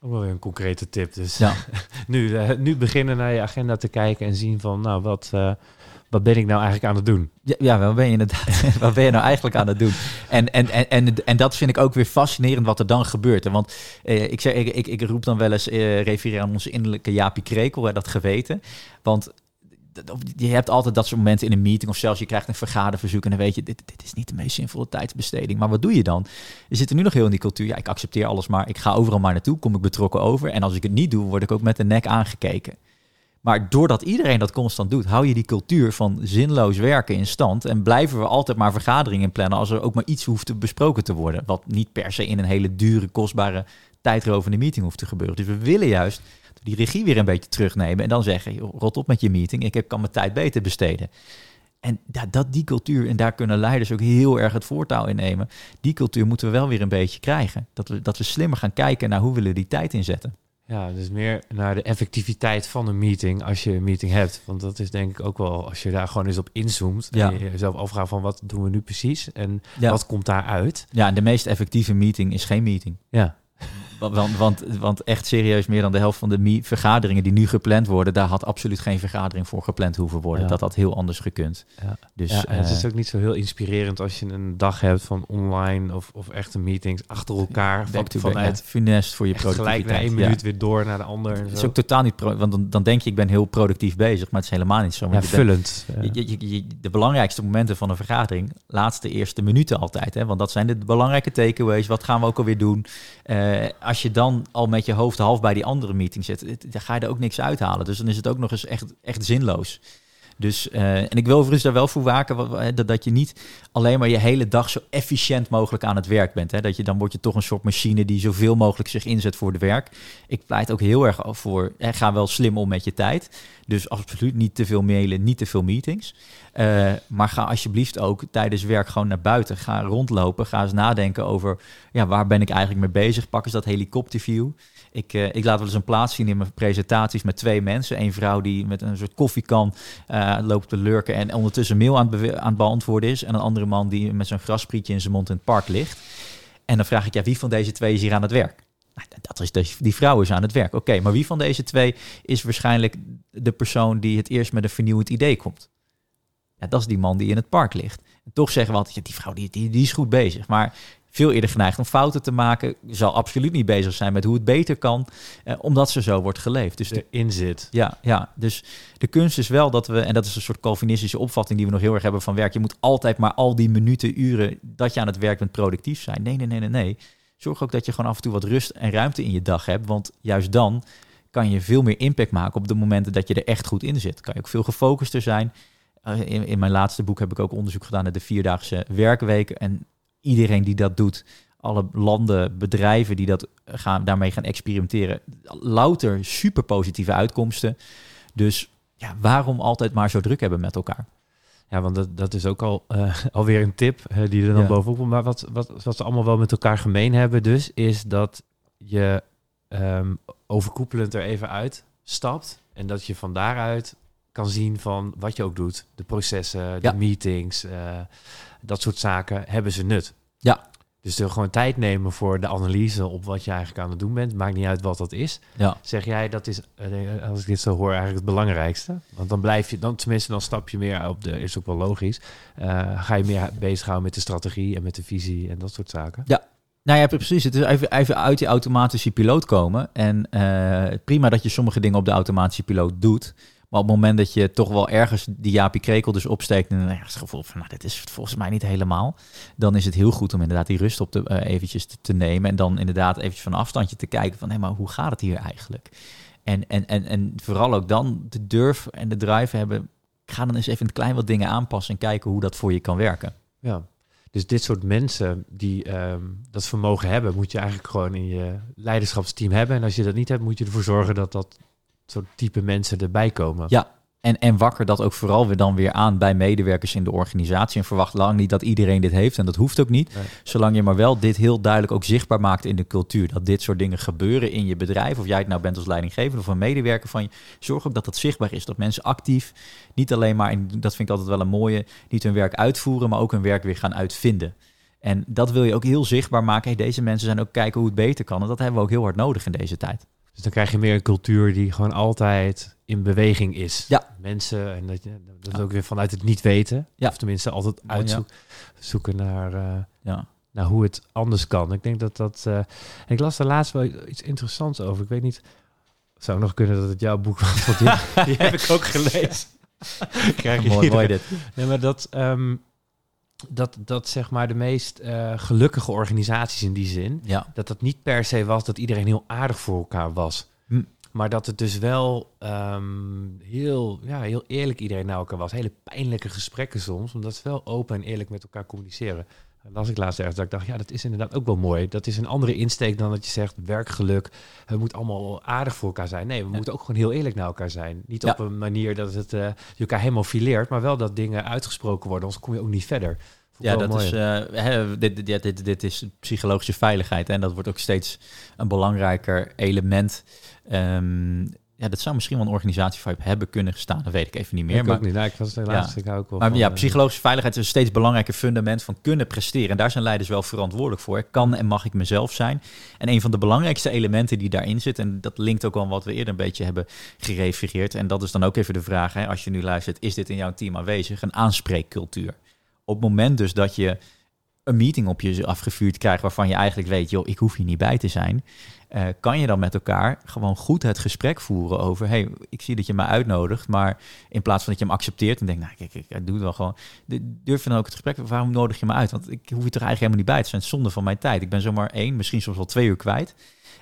Ook wel weer een concrete tip. Dus Ja. nu, eh, nu beginnen naar je agenda te kijken en zien van, nou, wat, eh, wat ben ik nou eigenlijk aan het doen? Ja, ja wat ben je inderdaad? wat ben je nou eigenlijk aan het doen? En, en, en, en, en dat vind ik ook weer fascinerend wat er dan gebeurt. Want eh, ik, zeg, ik, ik, ik roep dan wel eens, eh refereer aan onze innerlijke Jaapie Krekel, hè, dat geweten. Want je hebt altijd dat soort momenten in een meeting of zelfs je krijgt een vergaderverzoek en dan weet je, dit, dit is niet de meest zinvolle tijdsbesteding. Maar wat doe je dan? Je zit er nu nog heel in die cultuur. Ja, ik accepteer alles maar. Ik ga overal maar naartoe, kom ik betrokken over. En als ik het niet doe, word ik ook met de nek aangekeken. Maar doordat iedereen dat constant doet, hou je die cultuur van zinloos werken in stand. En blijven we altijd maar vergaderingen plannen als er ook maar iets hoeft te besproken te worden. Wat niet per se in een hele dure, kostbare, tijdrovende meeting hoeft te gebeuren. Dus we willen juist die regie weer een beetje terugnemen. En dan zeggen, rot op met je meeting. Ik kan mijn tijd beter besteden. En ja, dat, die cultuur, en daar kunnen leiders ook heel erg het voortouw in nemen. Die cultuur moeten we wel weer een beetje krijgen. Dat we, dat we slimmer gaan kijken naar hoe willen we die tijd inzetten. Ja, dus meer naar de effectiviteit van een meeting als je een meeting hebt. Want dat is denk ik ook wel, als je daar gewoon eens op inzoomt Ja. en je jezelf afvraagt van wat doen we nu precies en Ja. wat komt daaruit. Ja, en de meest effectieve meeting is geen meeting. Ja, Want, want, want, echt serieus, meer dan de helft van de vergaderingen die nu gepland worden, daar had absoluut geen vergadering voor gepland hoeven worden. Ja. Dat had heel anders gekund. Ja. Dus ja en het eh, is ook niet zo heel inspirerend als je een dag hebt van online of, of echte meetings achter elkaar. Van, vanuit ja, funest voor je echt gelijk productiviteit. na één Ja. minuut weer door naar de ander. En Het is ook totaal niet, pro- want dan, dan denk je ik ben heel productief bezig, maar het is helemaal niet zo. ja, bent- vullend. Ja. Je, je, je- de belangrijkste momenten van een vergadering, laatste eerste minuten altijd. Hè? Want dat zijn de belangrijke takeaways. Wat gaan we ook alweer doen? Eh, als je dan al met je hoofd half bij die andere meeting zit, dan ga je er ook niks uithalen. Dus dan is het ook nog eens echt, echt zinloos. Dus, eh, en ik wil overigens daar wel voor waken dat, dat je niet alleen maar je hele dag zo efficiënt mogelijk aan het werk bent. Hè? Dat je, dan word je toch een soort machine die zoveel mogelijk zich inzet voor het werk. Ik pleit ook heel erg voor, hè, ga wel slim om met je tijd. Dus absoluut niet te veel mailen, niet te veel meetings. Eh, maar ga alsjeblieft ook tijdens werk gewoon naar buiten. Ga rondlopen. Ga eens nadenken over ja, waar ben ik eigenlijk mee bezig. Pak eens dat helikopterview. Ik, uh, ik laat wel eens een plaats zien in mijn presentaties met twee mensen. Eén vrouw die met een soort koffiekan uh, loopt te lurken en ondertussen mail aan aan het beantwoorden is. En een andere man die met zo'n grasprietje in zijn mond in het park ligt. En dan vraag ik, ja, wie van deze twee is hier aan het werk? Nou, dat is dus, die vrouw is aan het werk. Oké, maar wie van deze twee is waarschijnlijk de persoon die het eerst met een vernieuwend idee komt? Ja, dat is die man die in het park ligt. En toch zeggen we altijd, ja, die vrouw die, die, die is goed bezig. Maar veel eerder geneigd om fouten te maken. Zal absoluut niet bezig zijn met hoe het beter kan, eh, omdat ze zo wordt geleefd. Dus de inzit. Ja, ja, dus de kunst is wel dat we, en dat is een soort Calvinistische opvatting die we nog heel erg hebben van werk. Je moet altijd maar al die minuten, uren dat je aan het werk bent productief zijn. Nee, nee, nee, nee, nee. Zorg ook dat je gewoon af en toe wat rust en ruimte in je dag hebt, want juist dan kan je veel meer impact maken op de momenten dat je er echt goed in zit. Kan je ook veel gefocuster zijn. Uh, in, in, mijn laatste boek heb ik ook onderzoek gedaan naar de vierdaagse werkweken. En iedereen die dat doet, alle landen, bedrijven die dat gaan, daarmee gaan experimenteren, louter super positieve uitkomsten. Dus ja, waarom altijd maar zo druk hebben met elkaar? Ja, want dat, dat is ook al uh, alweer een tip uh, die er dan ja. bovenop komt. Maar wat, wat, wat ze allemaal wel met elkaar gemeen hebben dus, is dat je um, overkoepelend er even uit stapt. En dat je van daaruit kan zien van wat je ook doet. De processen, de ja. meetings, uh, dat soort zaken hebben ze nut. Ja. Dus er gewoon tijd nemen voor de analyse op wat je eigenlijk aan het doen bent. Maakt niet uit wat dat is. Ja. Zeg jij, dat is, als ik dit zo hoor, eigenlijk het belangrijkste. Want dan blijf je, dan tenminste, dan stap je meer op de, is ook wel logisch. Uh, ga je meer bezighouden met de strategie en met de visie en dat soort zaken. Ja, nou ja, precies. Het is even, even uit die automatische piloot komen. En uh, prima dat je sommige dingen op de automatische piloot doet. Maar op het moment dat je toch wel ergens die Jaapie Krekel dus opsteekt... en ergens het gevoel van, nou, dit is volgens mij niet helemaal... dan is het heel goed om inderdaad die rust op te, uh, eventjes te, nemen... en dan inderdaad eventjes van een afstandje te kijken van... hé, maar hoe gaat het hier eigenlijk? En, en, en, en vooral ook dan de durf en de drive hebben... ga dan eens even een klein wat dingen aanpassen... en kijken hoe dat voor je kan werken. Ja, dus dit soort mensen die um, dat vermogen hebben... moet je eigenlijk gewoon in je leiderschapsteam hebben. En als je dat niet hebt, moet je ervoor zorgen dat dat soort type mensen erbij komen. Ja, en, en wakker dat ook vooral weer dan weer aan bij medewerkers in de organisatie. En verwacht lang niet dat iedereen dit heeft. En dat hoeft ook niet. Nee. Zolang je maar wel dit heel duidelijk ook zichtbaar maakt in de cultuur. Dat dit soort dingen gebeuren in je bedrijf. Of jij het nou bent als leidinggever of een medewerker van je. Zorg ook dat dat zichtbaar is. Dat mensen actief, niet alleen maar, en dat vind ik altijd wel een mooie, niet hun werk uitvoeren, maar ook hun werk weer gaan uitvinden. En dat wil je ook heel zichtbaar maken. Hey, deze mensen zijn ook kijken hoe het beter kan. En dat hebben we ook heel hard nodig in deze tijd. Dus dan krijg je meer een cultuur die gewoon altijd in beweging is. Ja. Mensen, en dat, je, dat ja. ook weer vanuit het niet weten. Ja. Of tenminste altijd uitzoeken zoeken naar, uh, ja. naar hoe het anders kan. Ik denk dat dat... Uh, ik las er laatst wel iets interessants over. Ik weet niet... Zou nog kunnen dat het jouw boek was. Want die, die heb ik ook gelezen. krijg je mooi, mooi dit. Nee, maar dat... Um, dat, dat zeg maar de meest uh, gelukkige organisaties in die zin, ja. dat dat niet per se was dat iedereen heel aardig voor elkaar was. Hm. Maar dat het dus wel um, heel, ja, heel eerlijk iedereen naar elkaar was. Hele pijnlijke gesprekken soms, omdat ze wel open en eerlijk met elkaar communiceren. Las ik laatst ergens dat ik dacht, ja, dat is inderdaad ook wel mooi. Dat is een andere insteek dan dat je zegt, werkgeluk, het moet allemaal aardig voor elkaar zijn. Nee, we ja. moeten ook gewoon heel eerlijk naar elkaar zijn. Niet Ja. op een manier dat het uh, je elkaar helemaal fileert, maar wel dat dingen uitgesproken worden, anders kom je ook niet verder. Vond Ja, dat mooi. is, eh, dit, dit, dit, dit is psychologische veiligheid. hè, En dat wordt ook steeds een belangrijker element. Ehm, ja, dat zou misschien wel een organisatievibe hebben kunnen staan. Dat weet ik even niet meer. ik maar, ook niet. Nou, ik was helaas, Ja. ik hou ook wel Maar van, ja, eh, psychologische veiligheid is een steeds belangrijker fundament van kunnen presteren. En daar zijn leiders wel verantwoordelijk voor. Kan en mag ik mezelf zijn? En een van de belangrijkste elementen die daarin zit, en dat linkt ook al aan wat we eerder een beetje hebben gerefereerd. En dat is dan ook even de vraag, hè, als je nu luistert, is dit in jouw team aanwezig? Een aanspreekcultuur. Op het moment dus dat je een meeting op je afgevuurd krijgt waarvan je eigenlijk weet, joh, ik hoef hier niet bij te zijn. Eh, kan je dan met elkaar gewoon goed het gesprek voeren over, hey, ik zie dat je mij uitnodigt, maar in plaats van dat je hem accepteert en denkt, nou, kijk, ik, ik doe het wel gewoon, durf je dan ook het gesprek, waarom nodig je me uit? Want ik hoef je toch eigenlijk helemaal niet bij zijn, het is zonde van mijn tijd. Ik ben zomaar één, misschien soms wel twee uur kwijt.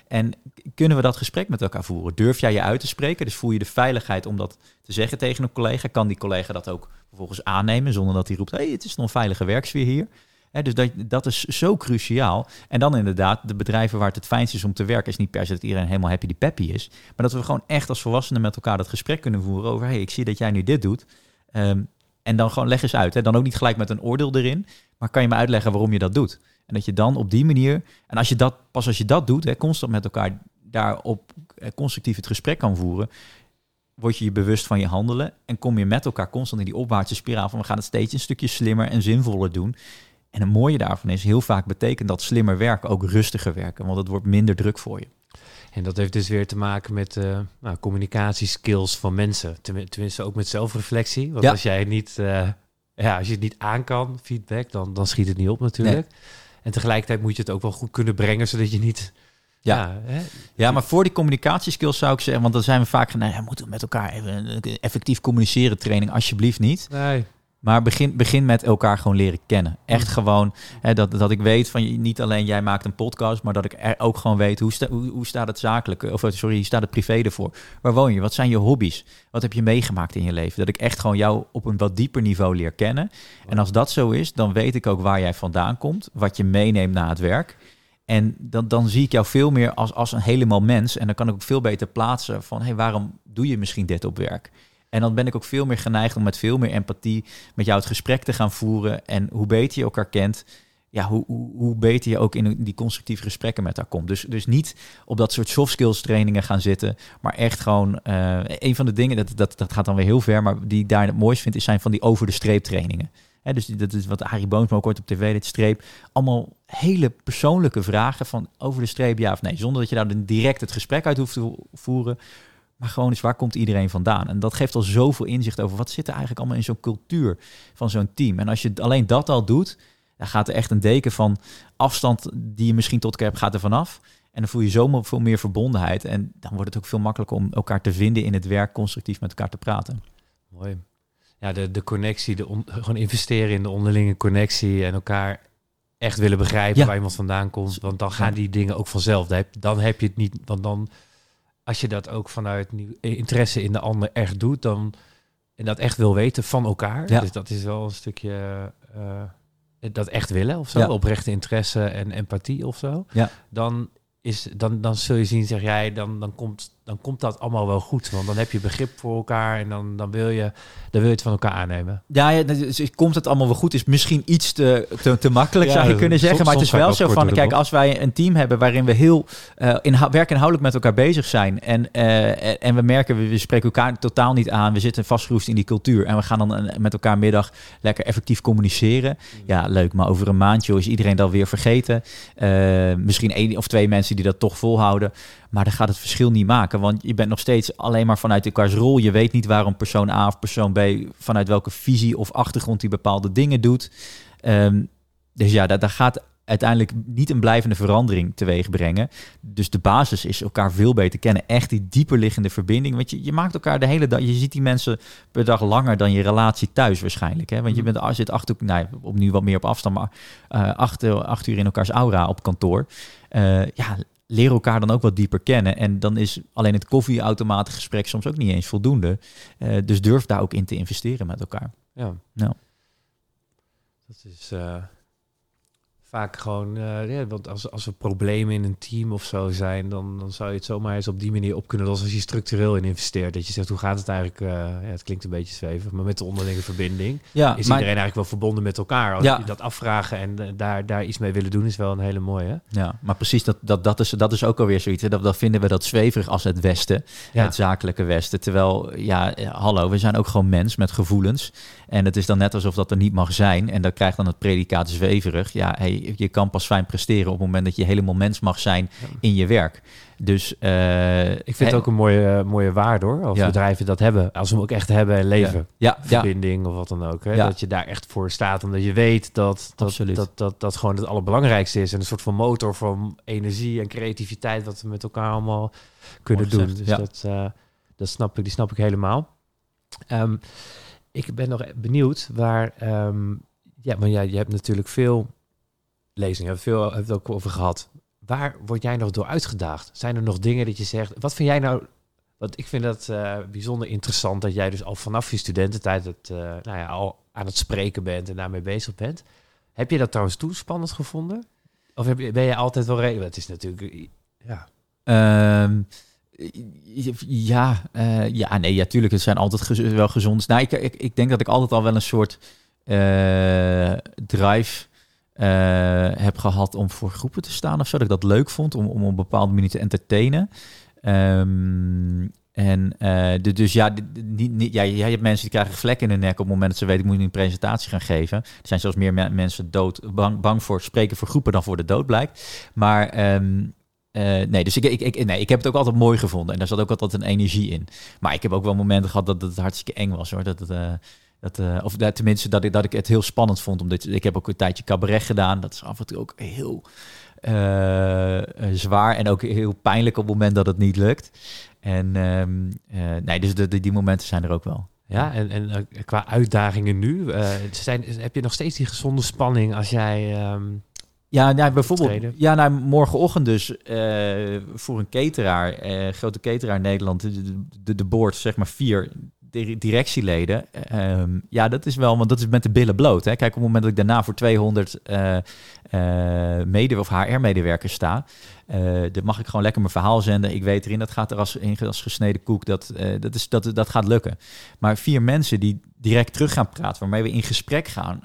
En kunnen we dat gesprek met elkaar voeren? Durf jij je uit te spreken? Dus voel je de veiligheid om dat te zeggen tegen een collega? Kan die collega dat ook vervolgens aannemen zonder dat hij roept: hey, het is een onveilige werksfeer hier? Dus dat, dat is zo cruciaal. En dan inderdaad, de bedrijven waar het het fijnst is om te werken, is niet per se dat iedereen helemaal happy die peppy is. Maar dat we gewoon echt als volwassenen met elkaar dat gesprek kunnen voeren over: hey, ik zie dat jij nu dit doet. Ehm, En dan gewoon leg eens uit. Hè? Dan ook niet gelijk met een oordeel erin. Maar kan je me uitleggen waarom je dat doet? En dat je dan op die manier... En als je dat, pas als je dat doet, hè, constant met elkaar daarop eh, constructief het gesprek kan voeren... word je je bewust van je handelen... en kom je met elkaar constant in die opwaartse spiraal van... we gaan het steeds een stukje slimmer en zinvoller doen... En het mooie daarvan is, heel vaak betekent dat slimmer werken ook rustiger werken, want het wordt minder druk voor je. En dat heeft dus weer te maken met uh, nou, communicatieskills van mensen. Tenminste ook met zelfreflectie. Want als jij niet, uh, ja, als je het niet aan kan, feedback, dan, dan schiet het niet op natuurlijk. En tegelijkertijd moet je het ook wel goed kunnen brengen, zodat je niet. Ja, ja, hè? ja maar voor die communicatieskills zou ik zeggen, want dan zijn we vaak, nee, we moeten met elkaar even effectief communiceren training, alsjeblieft niet. Nee. Maar begin, begin met elkaar gewoon leren kennen. Echt mm. gewoon hè, dat, dat ik weet van niet alleen jij maakt een podcast, maar dat ik er ook gewoon weet hoe, sta, hoe, hoe staat het zakelijk, of sorry, hoe staat het privé ervoor? Waar woon je? Wat zijn je hobby's? Wat heb je meegemaakt in je leven? Dat ik echt gewoon jou op een wat dieper niveau leer kennen. En als dat zo is, dan weet ik ook waar jij vandaan komt, wat je meeneemt na het werk. En dan, dan zie ik jou veel meer als, als een helemaal mens. En dan kan ik ook veel beter plaatsen van, hey, waarom doe je misschien dit op werk? En dan ben ik ook veel meer geneigd om met veel meer empathie met jou het gesprek te gaan voeren. En hoe beter je elkaar kent, ja, hoe, hoe, beter je ook in die constructieve gesprekken met haar komt. Dus, dus niet op dat soort soft skills trainingen gaan zitten, maar echt gewoon uh, een van de dingen, dat, dat, dat gaat dan weer heel ver, maar die ik daar het mooist vind, is zijn van die over de streep trainingen. He, dus dat is wat Harry Boomsma ook ooit op tv dit streep. Allemaal hele persoonlijke vragen van over de streep ja of nee. Zonder dat je daar direct het gesprek uit hoeft te voeren. Maar gewoon eens, waar komt iedereen vandaan? En dat geeft al zoveel inzicht over wat zit er eigenlijk allemaal in zo'n cultuur van zo'n team. En als je alleen dat al doet, dan gaat er echt een deken van afstand die je misschien tot elkaar hebt, gaat er vanaf. En dan voel je zomaar veel meer verbondenheid. En dan wordt het ook veel makkelijker om elkaar te vinden in het werk, constructief met elkaar te praten. Mooi. Ja, de, de connectie, de gewoon investeren in de onderlinge connectie en elkaar echt willen begrijpen waar iemand vandaan komt. Want dan gaan die dingen ook vanzelf. Dan heb je het niet, want dan als je dat ook vanuit nieuw, interesse in de ander echt doet, dan en dat echt wil weten van elkaar. Ja. Dus dat is wel een stukje uh, dat echt willen of zo, ja. oprechte interesse en empathie of zo. Ja. Dan is dan, dan zul je zien, zeg jij, dan, dan, komt, dan komt dat allemaal wel goed. Want dan heb je begrip voor elkaar en dan, dan, wil, je, dan wil je het van elkaar aannemen. Ja, ja dus komt het allemaal wel goed is misschien iets te, te, te makkelijk, zou je kunnen zeggen. maar het is wel zo van, kijk, als wij een team hebben waarin we heel uh, in, werkinhoudelijk met elkaar bezig zijn. En, uh, en we merken, we, we, spreken elkaar totaal niet aan. We zitten vastgeroest in die cultuur. En we gaan dan met elkaar middag lekker effectief communiceren. Mm. Ja, leuk. Maar over een maandje is iedereen dan weer vergeten. Uh, misschien één of twee mensen die dat toch volhouden. Maar dan gaat het verschil niet maken. Want je bent nog steeds alleen maar vanuit elkaars rol. Je weet niet waarom persoon A of persoon B vanuit welke visie of achtergrond die bepaalde dingen doet. Um, dus ja, daar, gaat uiteindelijk niet een blijvende verandering teweeg brengen. Dus de basis is elkaar veel beter kennen. Echt die dieperliggende verbinding. Want je, je maakt elkaar de hele dag. Je ziet die mensen per dag langer dan je relatie thuis waarschijnlijk. Hè? Want je mm. bent, zit achter, nou, opnieuw wat meer op afstand, maar uh, acht, acht uur in elkaars aura op kantoor. Uh, ja, leer elkaar dan ook wat dieper kennen. En dan is alleen het koffieautomatengesprek soms ook niet eens voldoende. Uh, dus durf daar ook in te investeren met elkaar. Ja. Nou. Dat is... Uh vaak gewoon, uh, ja, want als, als er problemen in een team of zo zijn, dan, dan zou je het zomaar eens op die manier op kunnen lossen als je structureel in investeert. Dat je zegt, hoe gaat het eigenlijk? Uh, ja, het klinkt een beetje zwevig, maar met de onderlinge verbinding ja, is iedereen eigenlijk wel verbonden met elkaar. Als ja. je dat afvragen en uh, daar, daar iets mee willen doen, is wel een hele mooie. Ja, maar precies, dat, dat, dat, is, dat is ook alweer zoiets. Hè? Dat, dat vinden we dat zweverig als het Westen, het zakelijke Westen. Terwijl, ja, hallo, we zijn ook gewoon mens met gevoelens. En het is dan net alsof dat er niet mag zijn. En dan krijgt dan het predicaat zweverig. Ja, hey, je kan pas fijn presteren op het moment dat je helemaal mens mag zijn in je werk. Dus uh, ik vind het ook een mooie, mooie waarde hoor. Als bedrijven dat hebben, als we hem ook echt hebben en leven. Ja. Verbinding of wat dan ook. Hè? Dat je daar echt voor staat, omdat je weet dat dat, dat, dat, dat gewoon het allerbelangrijkste is. En een soort van motor van energie en creativiteit, wat we met elkaar allemaal kunnen doen. Dus dat, uh, dat snap ik, die snap ik helemaal. Um, ik ben nog benieuwd waar. Um, ja, maar ja, je hebt natuurlijk veel lezingen, veel hebben ook over gehad. Waar word jij nog door uitgedaagd? Zijn er nog dingen dat je zegt? Wat vind jij nou? Want ik vind dat uh, bijzonder interessant dat jij dus al vanaf je studententijd het, uh, nou ja, al aan het spreken bent en daarmee bezig bent. Heb je dat trouwens toen spannend gevonden? Of je, ben je altijd wel redelijk? Het is natuurlijk, ja. Um, Ja, uh, ja, nee, ja, tuurlijk. Het zijn altijd wel gezond. Nou, ik, ik, ik denk dat ik altijd al wel een soort drive heb gehad om voor groepen te staan of zo. Dat ik dat leuk vond om, om op een bepaalde manier te entertainen. Um, en uh, dus ja, niet, niet, ja, je hebt mensen die krijgen vlekken in de nek op het moment dat ze weten, ik moet een presentatie gaan geven. Er zijn zelfs meer mensen dood, bang, bang voor spreken voor groepen dan voor de dood blijkt. Maar um, uh, nee, dus ik, ik, ik, nee, ik heb het ook altijd mooi gevonden. En daar zat ook altijd een energie in. Maar ik heb ook wel momenten gehad dat het hartstikke eng was hoor. Dat uh, dat, uh, of tenminste, dat ik, dat ik het heel spannend vond. Omdat ik heb ook een tijdje cabaret gedaan. Dat is af en toe ook heel zwaar en ook heel pijnlijk op het moment dat het niet lukt. En um, nee, dus de, de, die momenten zijn er ook wel. Ja, en, en qua uitdagingen nu, zijn, heb je nog steeds die gezonde spanning als jij... Um ja, nou, bijvoorbeeld. Ja, nou, morgenochtend dus uh, voor een cateraar, uh, grote cateraar in Nederland, de, de, de board, zeg maar vier directieleden. Um, ja, dat is wel, want dat is met de billen bloot. Hè. Kijk, op het moment dat ik daarna voor 200 uh, uh, mede- of HR-medewerkers sta, uh, dan mag ik gewoon lekker mijn verhaal zenden. Ik weet erin, dat gaat er als, gesneden koek, dat, dat, is, dat, dat gaat lukken. Maar vier mensen die direct terug gaan praten, waarmee we in gesprek gaan,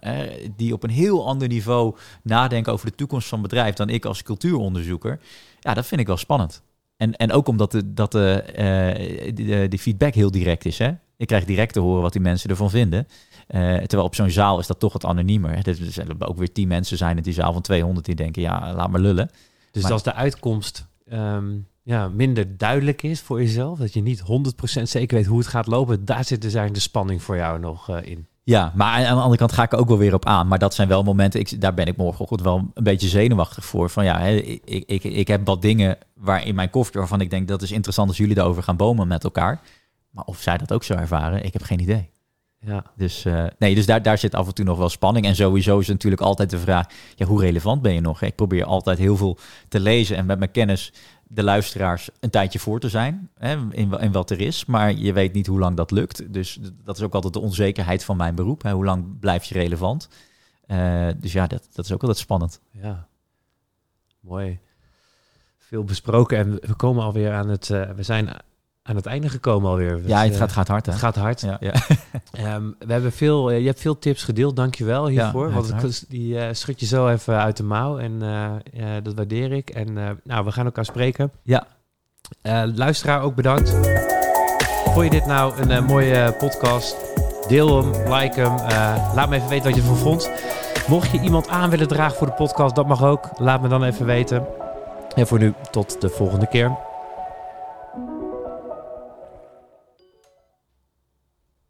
die op een heel ander niveau nadenken over de toekomst van het bedrijf dan ik als cultuuronderzoeker, ja, dat vind ik wel spannend. En, en ook omdat de, dat de, de, feedback heel direct is. Hè? Ik krijg direct te horen wat die mensen ervan vinden. Uh, terwijl op zo'n zaal is dat toch wat anoniemer. Er zullen ook weer tien mensen zijn in die zaal van 200 die denken, ja, laat maar lullen. Dus als de uitkomst um, ja, minder duidelijk is voor jezelf, dat je niet 100% zeker weet hoe het gaat lopen, daar zit dus eigenlijk de spanning voor jou nog uh, in. Ja, maar aan de andere kant ga ik ook wel weer op aan. Maar dat zijn wel momenten, ik, daar ben ik morgenochtend wel een beetje zenuwachtig voor. Van ja, hè, ik, ik, ik heb wat dingen waar in mijn koffer waarvan ik denk dat is interessant als jullie daarover gaan bomen met elkaar. Maar of zij dat ook zo ervaren, ik heb geen idee. Ja. Dus, uh, nee, dus daar, daar zit af en toe nog wel spanning. En sowieso is natuurlijk altijd de vraag, ja, hoe relevant ben je nog? Ik probeer altijd heel veel te lezen en met mijn kennis de luisteraars een tijdje voor te zijn hè, in, in wat er is. Maar je weet niet hoe lang dat lukt. Dus dat is ook altijd de onzekerheid van mijn beroep. Hè. Hoe lang blijf je relevant? Uh, dus ja, dat, dat is ook altijd spannend. Ja, mooi. Veel besproken en we komen alweer aan het... Uh, we zijn aan het einde gekomen alweer. ja, het gaat, gaat hard. Hè? Het gaat hard. Ja. ja. um, we hebben veel, je hebt veel tips gedeeld, dankjewel hiervoor. Ja, want die uh, schud je zo even uit de mouw en uh, dat waardeer ik. En nou, we gaan elkaar spreken. Ja. luisteraar ook bedankt. Vond je dit nou een mooie podcast? Deel hem, like hem. laat me even weten wat je ervan vond. Mocht je iemand aan willen dragen voor de podcast, dat mag ook. Laat me dan even weten. En voor nu, tot de volgende keer.